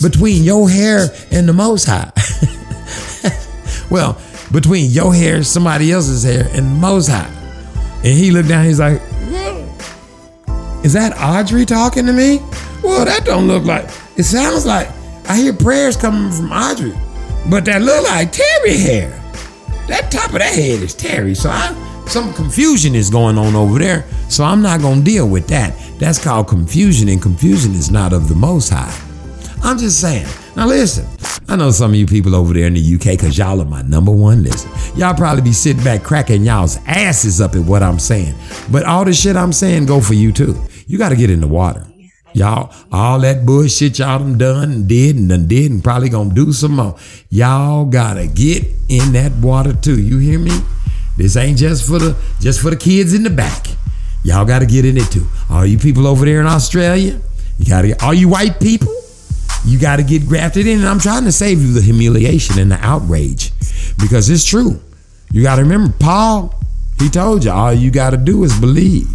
between your hair and the Most High? well, between your hair, somebody else's hair, and the Most High. And he looked down. He's like, "Is that Audrey talking to me?" Well, that don't look like. It sounds like I hear prayers coming from Audrey, but that look like Terry hair. That top of that head is Terry. So I, some confusion is going on over there. So I'm not gonna deal with that. That's called confusion, and confusion is not of the Most High. I'm just saying. Now listen, I know some of you people over there in the UK, cause y'all are my number one listen. Y'all probably be sitting back cracking y'all's asses up at what I'm saying. But all the shit I'm saying go for you too. You gotta get in the water. Y'all, all that bullshit y'all done done and did and done did and probably gonna do some more. Y'all gotta get in that water too. You hear me? This ain't just for the just for the kids in the back. Y'all gotta get in it too. All you people over there in Australia, you gotta all you white people, you got to get grafted in. And I'm trying to save you the humiliation and the outrage because it's true. You got to remember, Paul, he told you all you got to do is believe.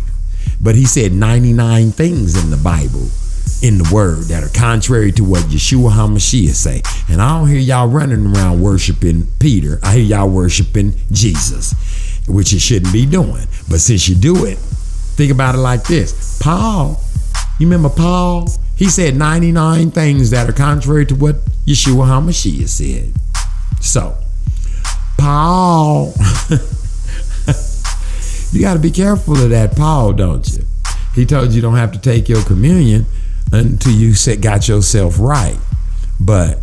But he said 99 things in the Bible, in the word, that are contrary to what Yeshua HaMashiach say. And I don't hear y'all running around worshiping Peter. I hear y'all worshiping Jesus, which you shouldn't be doing. But since you do it, think about it like this. Paul, you remember Paul? He said 99 things that are contrary to what Yeshua HaMashiach said. So, Paul, you got to be careful of that Paul, don't you? He told you don't have to take your communion until you got yourself right. But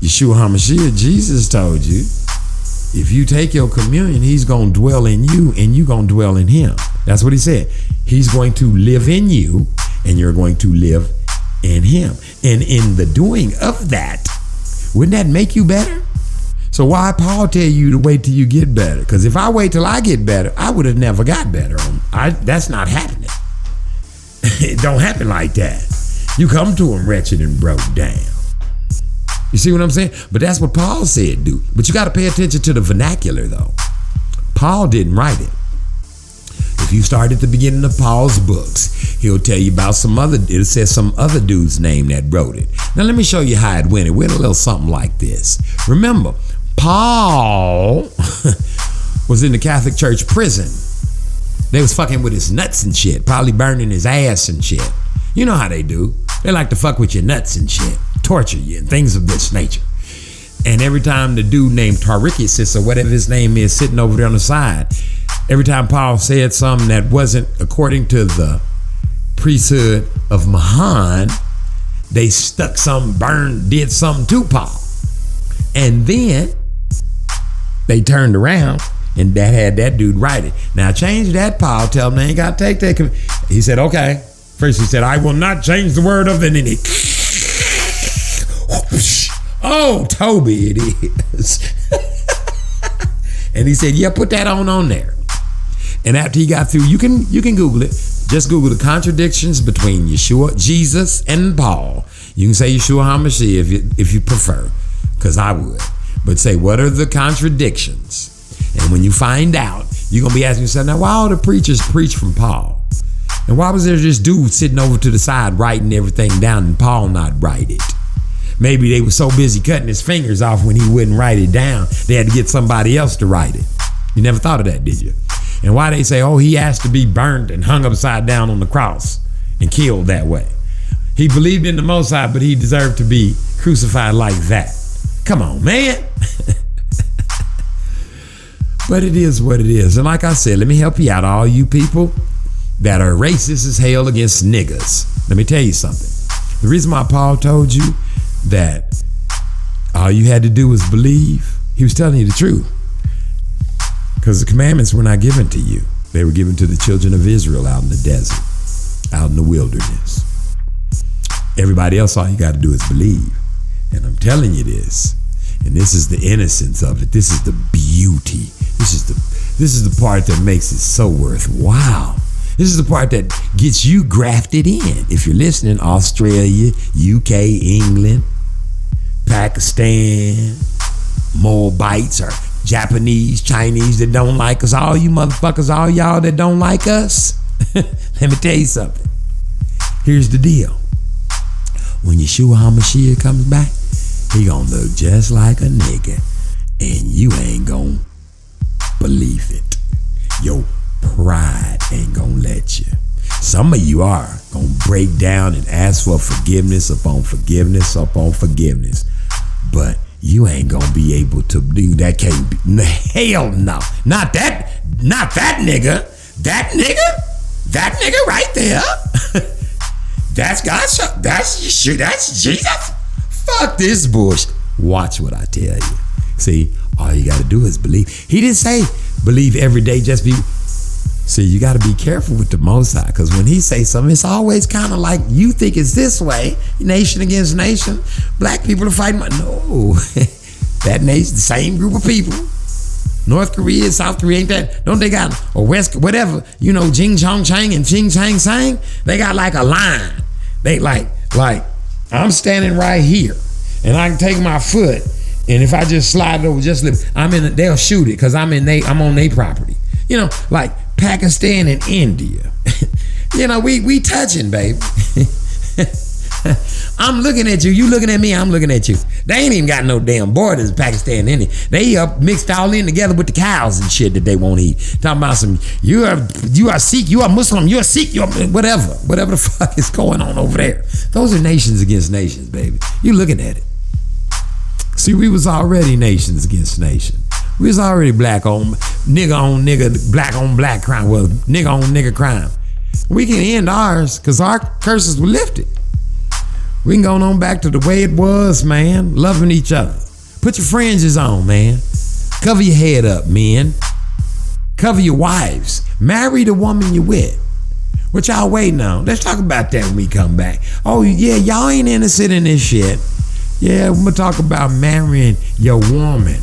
Yeshua HaMashiach, Jesus told you, if you take your communion, he's going to dwell in you and you're going to dwell in him. That's what he said. He's going to live in you and you're going to live in him. And in the doing of that, wouldn't that make you better? So why Paul tell you to wait till you get better? Because if I wait till I get better, I would have never got better. I, that's not happening. it don't happen like that. You come to him wretched and broke down. You see what I'm saying? But that's what Paul said, do. But you got to pay attention to the vernacular, though. Paul didn't write it. If you start at the beginning of Paul's books, he'll tell you about some other, it says some other dude's name that wrote it. Now, let me show you how it went. It went a little something like this. Remember, Paul was in the Catholic Church prison. They was fucking with his nuts and shit, probably burning his ass and shit. You know how they do. They like to fuck with your nuts and shit, torture you, and things of this nature. And every time the dude named Tarikis or whatever his name is sitting over there on the side, every time Paul said something that wasn't according to the priesthood of Mahan, they stuck some, burned, did something to Paul. And then they turned around and that had that dude write it. Now change that, Paul. Tell him they ain't got to take that. He said, okay. First he said, I will not change the word of it. And he, oh, Toby, it is. and he said, yeah, put that on on there. And after he got through, you can you can Google it. Just Google the contradictions between Yeshua, Jesus, and Paul. You can say Yeshua HaMashiach if you if you prefer, because I would. But say what are the contradictions? And when you find out, you're gonna be asking yourself, now why all the preachers preach from Paul? And why was there this dude sitting over to the side writing everything down and Paul not write it? Maybe they were so busy cutting his fingers off when he wouldn't write it down, they had to get somebody else to write it. You never thought of that, did you? And why they say, oh, he has to be burned and hung upside down on the cross and killed that way. He believed in the Most High, but he deserved to be crucified like that. Come on, man. but it is what it is. And like I said, let me help you out, all you people that are racist as hell against niggas. Let me tell you something. The reason why Paul told you that all you had to do was believe, he was telling you the truth. Because the commandments were not given to you, they were given to the children of Israel out in the desert, out in the wilderness. Everybody else, all you got to do is believe. And I'm telling you this, and this is the innocence of it. This is the beauty. This is the this is the part that makes it so worthwhile. This is the part that gets you grafted in. If you're listening, Australia, UK, England, Pakistan, Moabites or Japanese, Chinese that don't like us, all you motherfuckers, all y'all that don't like us, let me tell you something. Here's the deal. When Yeshua HaMashiach comes back, he gonna look just like a nigga, and you ain't gonna believe it. Your pride ain't gonna let you. Some of you are gonna break down and ask for forgiveness upon forgiveness upon forgiveness, but you ain't gonna be able to do that. Can't be hell no, not that, not that nigga, that nigga, that nigga right there. that's God. That's. That's Jesus. Fuck this bullshit. Watch what I tell you. See, all you got to do is believe. He didn't say believe every day. Just be. See, you got to be careful with the Most High, because when he say something, it's always kind of like you think it's this way, nation against nation. Black people are fighting. No, that nation, the same group of people. North Korea, South Korea, ain't that? Don't they got or West, whatever? You know, Jing Chong Chang and Ching Chang Sang. They got like a line. They like like I'm standing right here, and I can take my foot, and if I just slide it over, just lift, I'm in. They'll shoot it because I'm in. They, I'm on their property. You know, like Pakistan and India. you know, we we touching, baby. I'm looking at you. You looking at me. I'm looking at you. They ain't even got no damn borders, Pakistan any. They up mixed all in together with the cows and shit that they won't eat. Talking about some you are you are Sikh, you are Muslim, you are Sikh, you are whatever, whatever the fuck is going on over there. Those are nations against nations, baby. You looking at it. See, we was already nations against nation. We was already black on nigga on nigga, black on black crime. Well, nigga on nigga crime. We can end ours because our curses were lifted. We can go on back to the way it was, man. Loving each other. Put your fringes on, man. Cover your head up, men. Cover your wives. Marry the woman you with. What y'all waiting on? Let's talk about that when we come back. Oh, yeah, y'all ain't innocent in this shit. Yeah, we're gonna talk about marrying your woman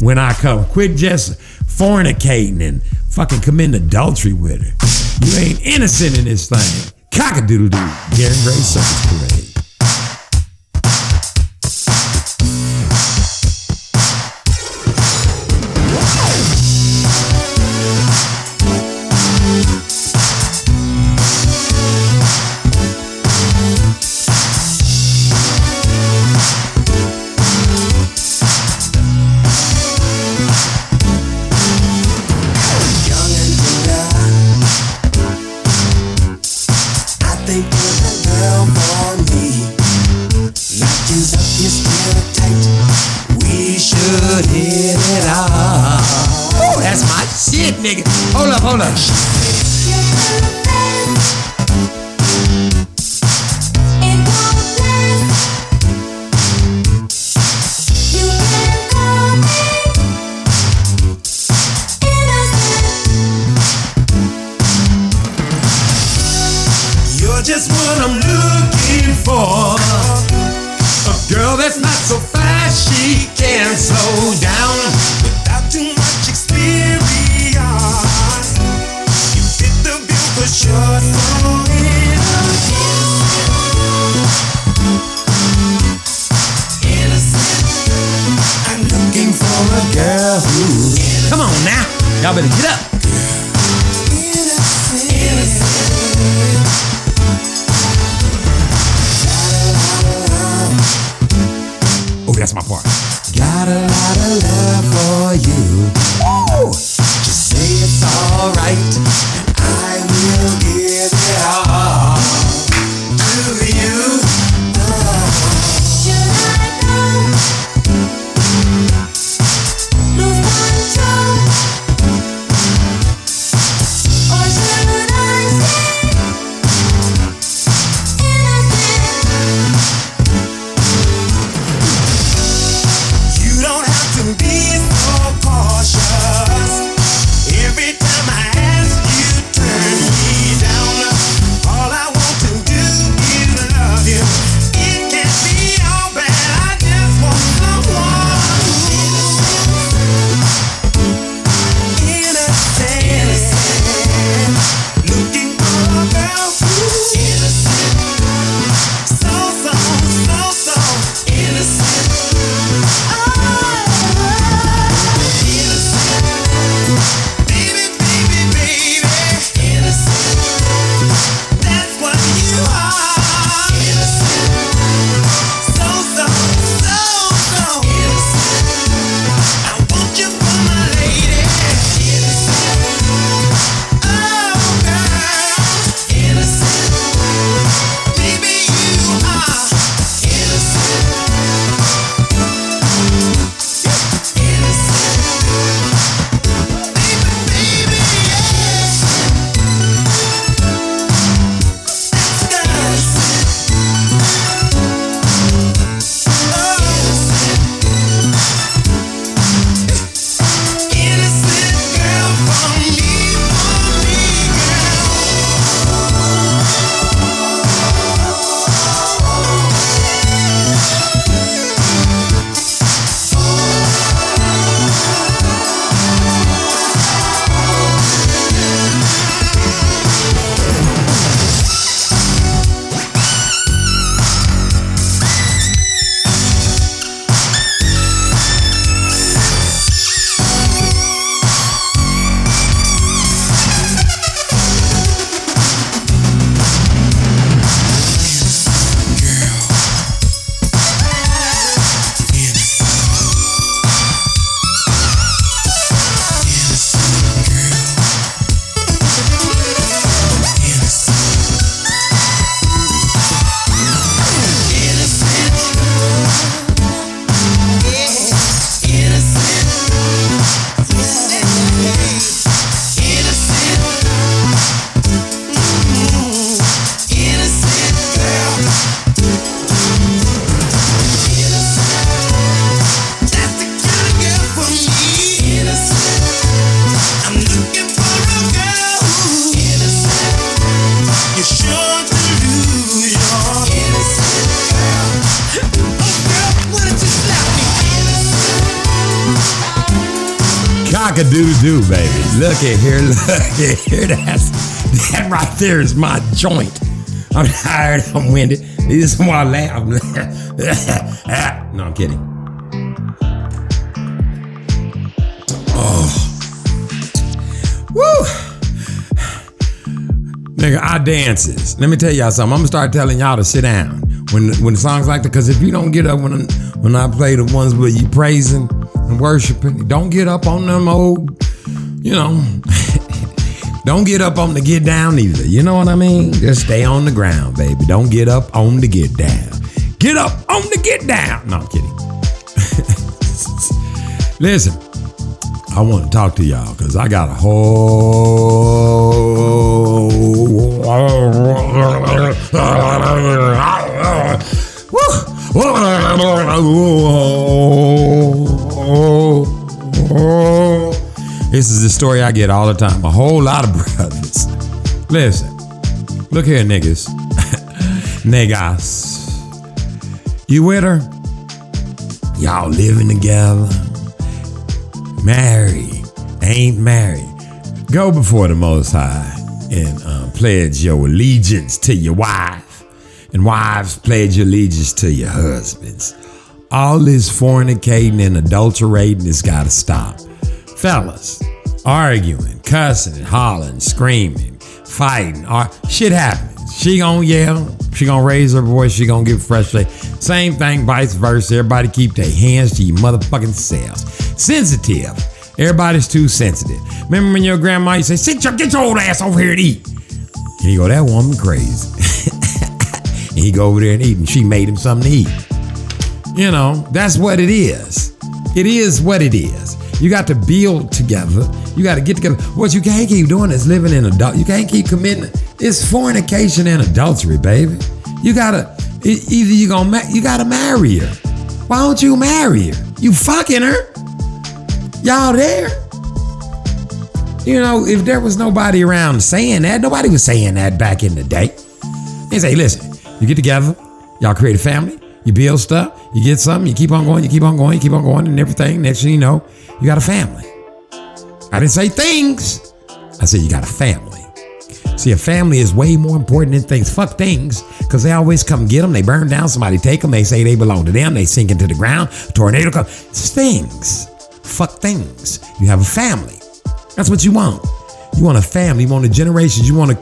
when I come. Quit just fornicating and fucking committing adultery with her. You ain't innocent in this thing. Cock-a-doodle-doo. Gary Gray Circus Parade. That's my part. Got a lot of love for you. Just say it's alright, Look at here. That's that right there is my joint. I'm tired. I'm winded. This is why I laugh. I'm no, I'm kidding. Oh, woo. Nigga, I dances. Let me tell y'all something. I'm gonna start telling y'all to sit down when when songs like that. Cause if you don't get up when when I play the ones where you praising and worshiping, don't get up on them old, you know. Don't get up on the get down either. You know what I mean? Just stay on the ground, baby. Don't get up on the get down. Get up on the get down. No, I'm kidding. Listen, I want to talk to y'all because I got a whole. This is the story I get all the time. A whole lot of brothers. Listen, look here, niggas. Niggas. You with her? Y'all living together married, ain't married, go before the Most High and uh, pledge your allegiance to your wife, and wives pledge your allegiance to your husbands. All this fornicating and adulterating has got to stop. Fellas, arguing, cussing, hollering, screaming, fighting, ar- shit happens. She gonna yell, she gonna raise her voice, she gonna get frustrated. Same thing, vice versa. Everybody keep their hands to your motherfucking selves. Sensitive. Everybody's too sensitive. Remember when your grandma used to say, sit your, get your old ass over here and eat. And you go, that woman crazy. and he go over there and eat, and she made him something to eat. You know, that's what it is. It is what it is. You got to build together. You got to get together. What you can't keep doing is living in adult. You can't keep committing. It's fornication and adultery, baby. You gotta either you gonna ma- you gotta marry her. Why don't you marry her? You fucking her. Y'all there? You know, if there was nobody around saying that, nobody was saying that back in the day. They say, listen, you get together, y'all create a family, you build stuff, you get something, you keep on going, you keep on going, you keep on going, and everything. Next thing you know, you got a family. I didn't say things. I said you got a family. See, a family is way more important than things. Fuck things, because they always come get them. They burn down, somebody take them. They say they belong to them. They sink into the ground. Tornado comes. It's things. Fuck things. You have a family. That's what you want. You want a family. You want a generation. You want to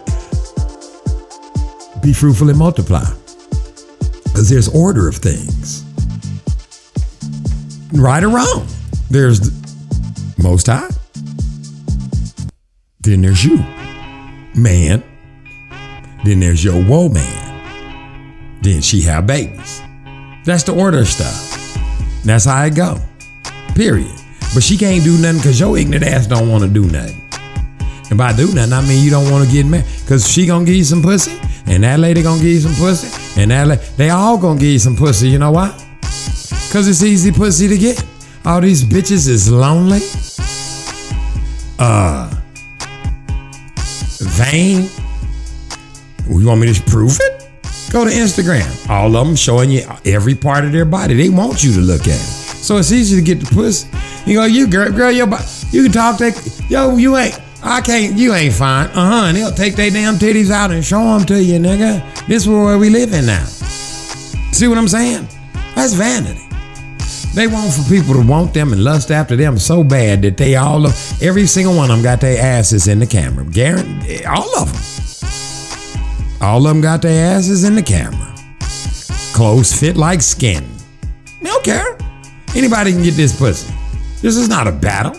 be fruitful and multiply. Because there's order of things. Right or wrong. There's the Most High. Then there's you man. Then there's your woe man. Then she have babies. That's the order of stuff. That's how it go. Period. But she can't do nothing because your ignorant ass don't want to do nothing. And by do nothing, I mean you don't want to get married. Because she gonna give you some pussy, and that lady gonna give you some pussy, and that la- they all gonna give you some pussy. You know why? Because it's easy pussy to get. All these bitches is lonely. Uh, vain. You want me to prove it? Go to Instagram. All of them showing you every part of their body. They want you to look at it. So it's easy to get the pussy. You go, you girl, girl, your body. You can talk to, yo, you ain't, I can't, you ain't fine. Uh huh. And they'll take their damn titties out and show them to you, nigga. This is where we live in now. See what I'm saying? That's vanity. They want for people to want them and lust after them so bad that they all, of every single one of them got their asses in the camera. Guarantee, all of them. All of them got their asses in the camera. Clothes fit like skin. They don't care. Anybody can get this pussy. This is not a battle.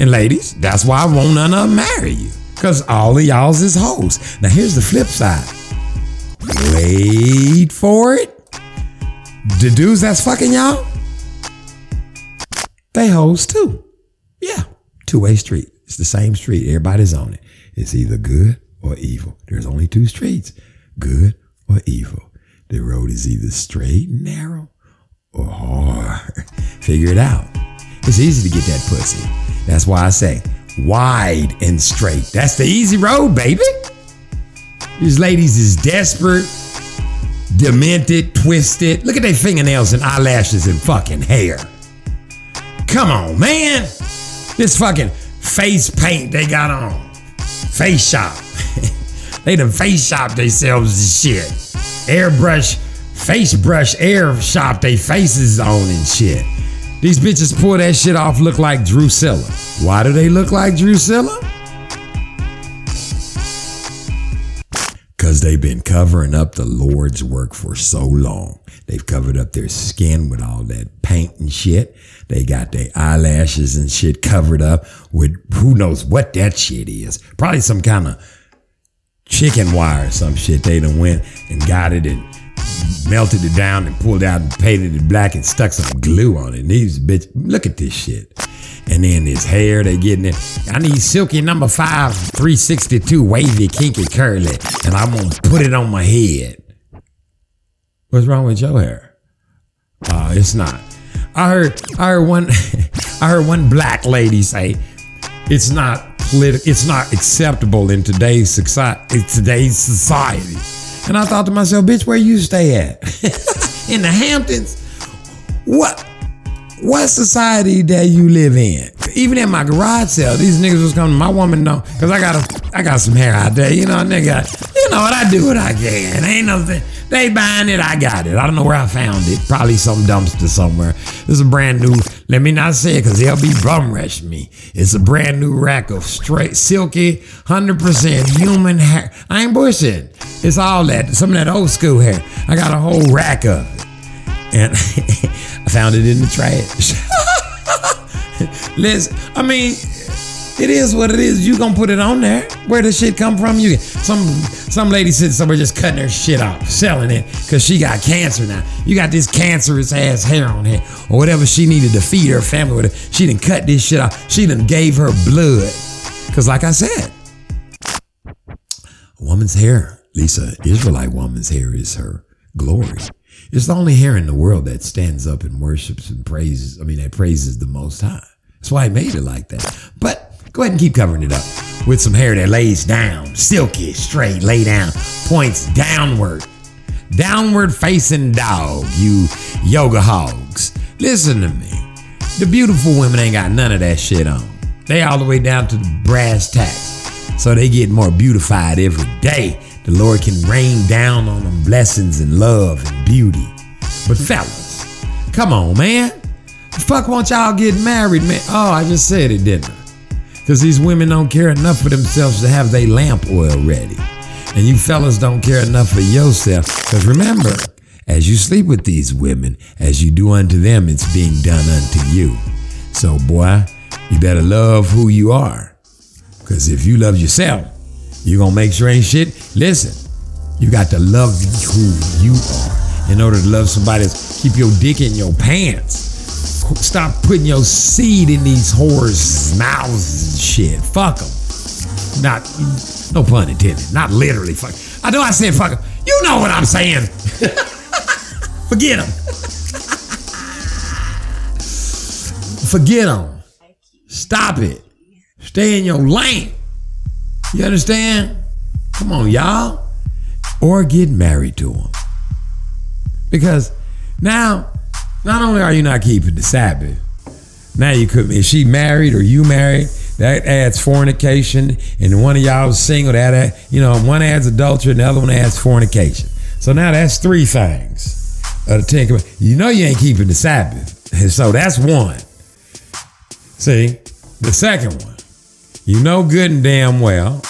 And ladies, that's why I won't none of them marry you. Because all of y'all's is hoes. Now here's the flip side. Wait for it. The dudes that's fucking y'all, they hoes too. Yeah. Two-way street. It's the same street. Everybody's on it. It's either good or evil. There's only two streets. Good or evil. The road is either straight and narrow or hard. Figure it out. It's easy to get that pussy. That's why I say wide and straight. That's the easy road, baby. These ladies is desperate, demented, twisted. Look at their fingernails and eyelashes and fucking hair. Come on, man. This fucking face paint they got on. Face shop. they done face shop themselves and shit. Airbrush, face brush, air shop they faces on and shit. These bitches pull that shit off, look like Drusilla. Why do they look like Drusilla? Because they've been covering up the Lord's work for so long. They've covered up their skin with all that paint and shit. They got their eyelashes and shit covered up with who knows what that shit is. Probably some kind of chicken wire or some shit. They done went and got it and melted it down and pulled out and painted it black and stuck some glue on it. And these bitch, look at this shit. And then his hair, they getting it. I need silky number five, 362, wavy, kinky, curly. And I'm gonna put it on my head. What's wrong with your hair? Uh, it's not. I heard I heard one I heard one black lady say it's not politi- it's not acceptable in today's society in today's society. And I thought to myself, bitch, where you stay at? in the Hamptons? What what society that you live in? Even in my garage sale, these niggas was coming. My woman know, cause I got a, I got some hair out there. You know, nigga. You know what I do? What I can. Ain't nothing. They buying it. I got it. I don't know where I found it. Probably some dumpster somewhere. This is a brand new. Let me not say it, cause they'll be bum rush me. It's a brand new rack of straight, silky, hundred percent human hair. I ain't bullshit. It's all that. Some of that old school hair. I got a whole rack of it and I found it in the trash. Listen, I mean, it is what it is. You gonna put it on there? Where the shit come from? You some some lady said somewhere just cutting her shit off, selling it because she got cancer now. You got this cancerous ass hair on here or whatever she needed to feed her family with. It. She done cut this shit off. She done gave her blood because, like I said, a woman's hair, Lisa, Israelite woman's hair is her glory. It's the only hair in the world that stands up and worships and praises. I mean, that praises the Most High. That's why he made it like that. But go ahead and keep covering it up with some hair that lays down, silky, straight, lay down, points downward, downward facing dog. You yoga hogs, listen to me. The beautiful women ain't got none of that shit on. They all the way down to the brass tacks. So they get more beautified every day. The Lord can rain down on them blessings and love and beauty. But fellas, come on, man. The fuck won't y'all get married, man? Oh, I just said it, didn't I? Because these women don't care enough for themselves to have their lamp oil ready. And you fellas don't care enough for yourself. Because remember, as you sleep with these women, as you do unto them, it's being done unto you. So, boy, you better love who you are. Because if you love yourself, you're going to make sure ain't shit. Listen, you got to love who you are. In order to love somebody keep your dick in your pants. Stop putting your seed in these whores' mouths and shit. Fuck them. Not, no pun intended. Not literally fuck. I know I said fuck them. You know what I'm saying. Forget them. Forget them. Stop it. Stay in your lane. You understand? Come on, y'all. Or get married to them. Because now, not only are you not keeping the Sabbath, now you could, if she married or you married, that adds fornication, and one of y'all is single, that, add- you know, one adds adultery, and the other one adds fornication. So now that's three things. Of the Ten Commandments. You know you ain't keeping the Sabbath. And so that's one. See, the second one, you know good and damn well,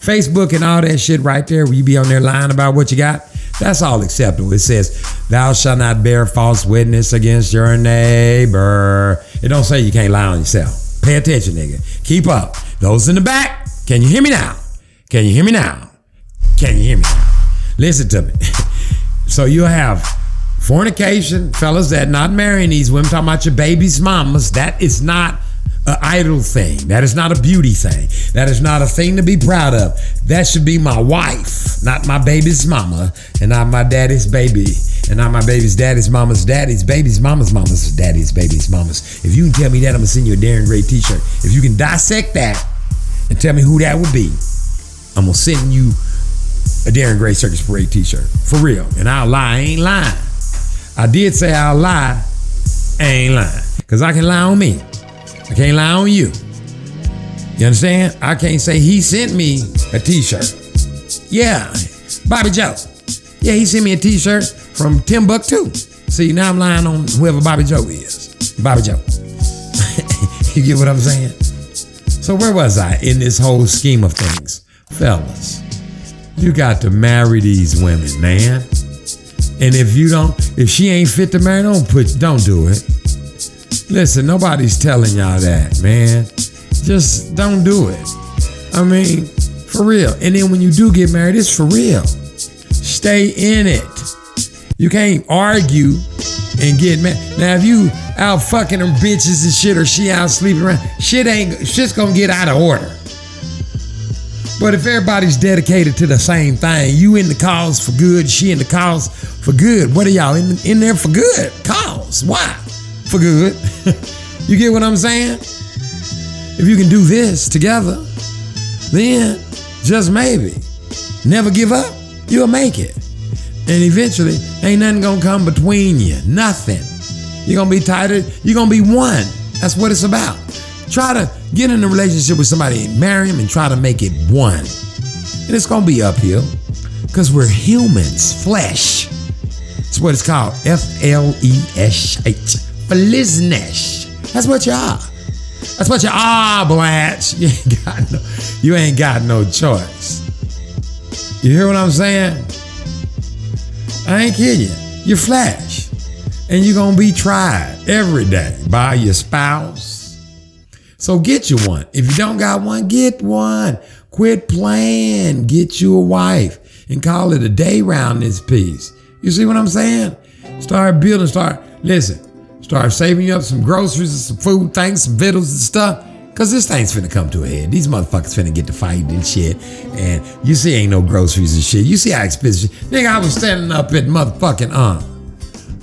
Facebook and all that shit right there, where you be on there lying about what you got, that's all acceptable. It says, thou shalt not bear false witness against your neighbor. It don't say you can't lie on yourself. Pay attention, nigga. Keep up. Those in the back, can you hear me now? Can you hear me now? Can you hear me now? Listen to me. so you'll have fornication, fellas that not marrying these women, talking about your baby's mamas. That is not an idle thing. That is not a beauty thing. That is not a thing to be proud of. That should be my wife, not my baby's mama, and not my daddy's baby, and not my baby's daddy's mama's daddy's baby's mama's mama's daddy's baby's mama's. If you can tell me that, I'm gonna send you a Darren Gray t-shirt. If you can dissect that and tell me who that would be, I'm gonna send you a Darren Gray Circus Parade t-shirt. For real. And I'll lie, I ain't lying. I did say I'll lie, I ain't lying. Cause I can lie on me. I can't lie on you. You understand? I can't say he sent me a t-shirt. Yeah, Bobby Joe. Yeah, he sent me a t-shirt from Timbuktu. See, now I'm lying on whoever Bobby Joe is. Bobby Joe. you get what I'm saying? So where was I in this whole scheme of things? Fellas, you got to marry these women, man. And if you don't, if she ain't fit to marry, don't put, don't do it. Listen, nobody's telling y'all that, man. Just don't do it. I mean, for real. And then when you do get married, it's for real. Stay in it. You can't argue and get mad. Now, if you out fucking them bitches and shit, or she out sleeping around, shit ain't shit's gonna get out of order. But if everybody's dedicated to the same thing, you in the cause for good, she in the cause for good. What are y'all in, in there for good? Cause. Why? For good. you get what I'm saying? If you can do this together, then just maybe, never give up, you'll make it. And eventually, ain't nothing gonna come between you. Nothing. You're gonna be tighter, you're gonna be one. That's what it's about. Try to get in a relationship with somebody marry him and try to make it one. And it's gonna be uphill. Because we're humans, flesh. It's what it's called. F L E S H. Flizznesh. That's what you are. That's what you are, Blanche. You ain't got no, you ain't got no choice. You hear what I'm saying? I ain't kidding you. You're flesh. And you're gonna be tried every day by your spouse. So get you one. If you don't got one, get one. Quit playing. Get you a wife and call it a day round this piece. You see what I'm saying? Start building, start, listen, start saving you up some groceries and some food things, some victuals and stuff. Cause this thing's finna come to a head. These motherfuckers finna get to fighting and shit. And you see ain't no groceries and shit. You see how expensive. Nigga, I was standing up at motherfucking uh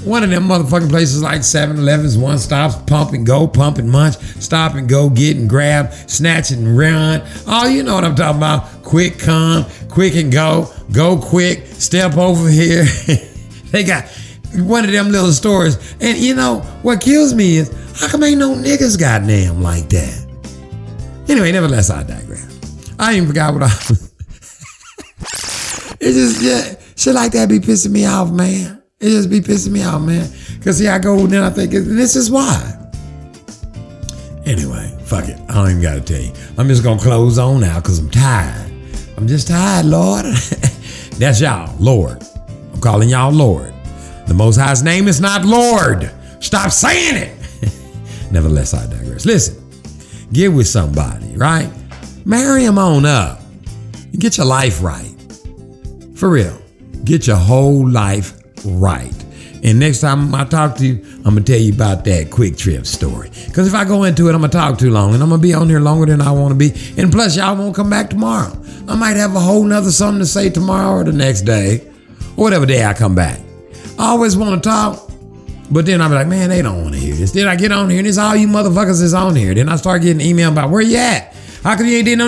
one of them motherfucking places like 7-Elevens, one stops, pump and go, pump and munch, stop and go, get and grab, snatch and run. Oh, you know what I'm talking about. Quick come, quick and go, go quick, step over here. they got one of them little stores. And you know, what kills me is, how come ain't no niggas goddamn like that? Anyway, nevertheless, I digress. I even forgot what I. It just yeah, shit like that be pissing me off, man. It just be pissing me off, man. Cause see, I go and then I think this is why. Anyway, fuck it. I don't even gotta tell you. I'm just gonna close on now because I'm tired. I'm just tired, Lord. That's y'all, Lord. I'm calling y'all Lord. The Most High's name is not Lord. Stop saying it. Nevertheless, I digress. Listen, get with somebody, right? Marry him on up. Get your life right. For real. Get your whole life right. And next time I talk to you, I'm gonna tell you about that quick trip story. Cause if I go into it, I'm gonna talk too long and I'm gonna be on here longer than I wanna be. And plus, y'all won't come back tomorrow. I might have a whole nother something to say tomorrow or the next day, or whatever day I come back. I always wanna talk, but then I'll be like, man, they don't wanna hear this. Then I get on here and it's all you motherfuckers is on here. Then I start getting email about where you at? How come you ain't did no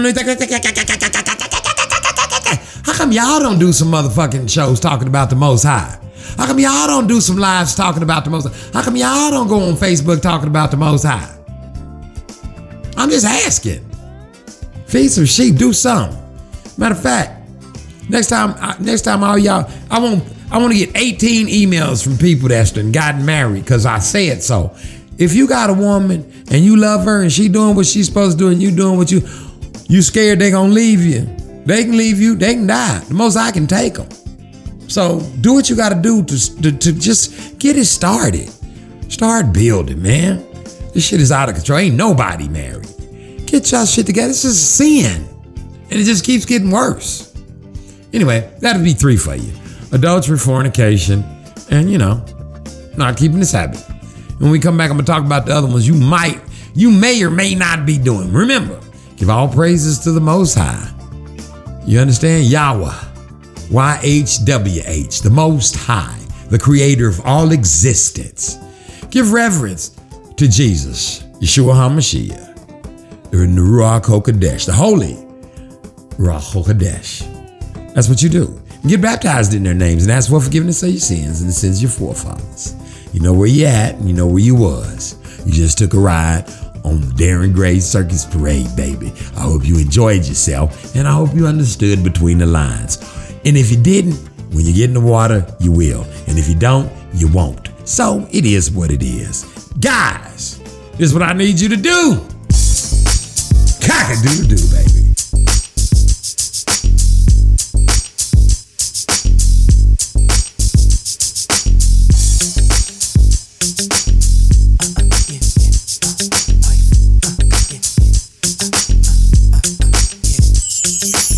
How come y'all don't do some motherfucking shows talking about the most high? How come y'all don't do some lives talking about the most high? How come y'all don't go on Facebook talking about the most high? I'm just asking. Feed some sheep, do something. Matter of fact, next time, I- next time all y'all, I want, I want to get 18 emails from people that's done gotten married because I said so. If you got a woman and you love her and she doing what she's supposed to do and you doing what you, you scared they gonna leave you. They can leave you. They can die. The most I can take them. So do what you got to do to, to to just get it started. Start building, man. This shit is out of control. Ain't nobody married. Get y'all shit together. This is a sin, and it just keeps getting worse. Anyway, that'll be three for you: adultery, fornication, and you know, not keeping this habit. When we come back, I'm gonna talk about the other ones you might, you may or may not be doing. Remember, give all praises to the Most High. You understand? Yahweh. YHWH, the Most High, the creator of all existence. Give reverence to Jesus, Yeshua HaMashiach, the Ruach HaKodesh, the Holy Ruach HaKodesh. That's what you do. Get baptized in their names and ask for forgiveness of your sins and the sins of your forefathers. You know where you at, you know where you was. You just took a ride on the Darren Gray Circus Parade, baby. I hope you enjoyed yourself and I hope you understood between the lines. And if you didn't, when you get in the water, you will. And if you don't, you won't. So it is what it is. Guys, this is what I need you to do. Cock a doodle doo, baby. Peace.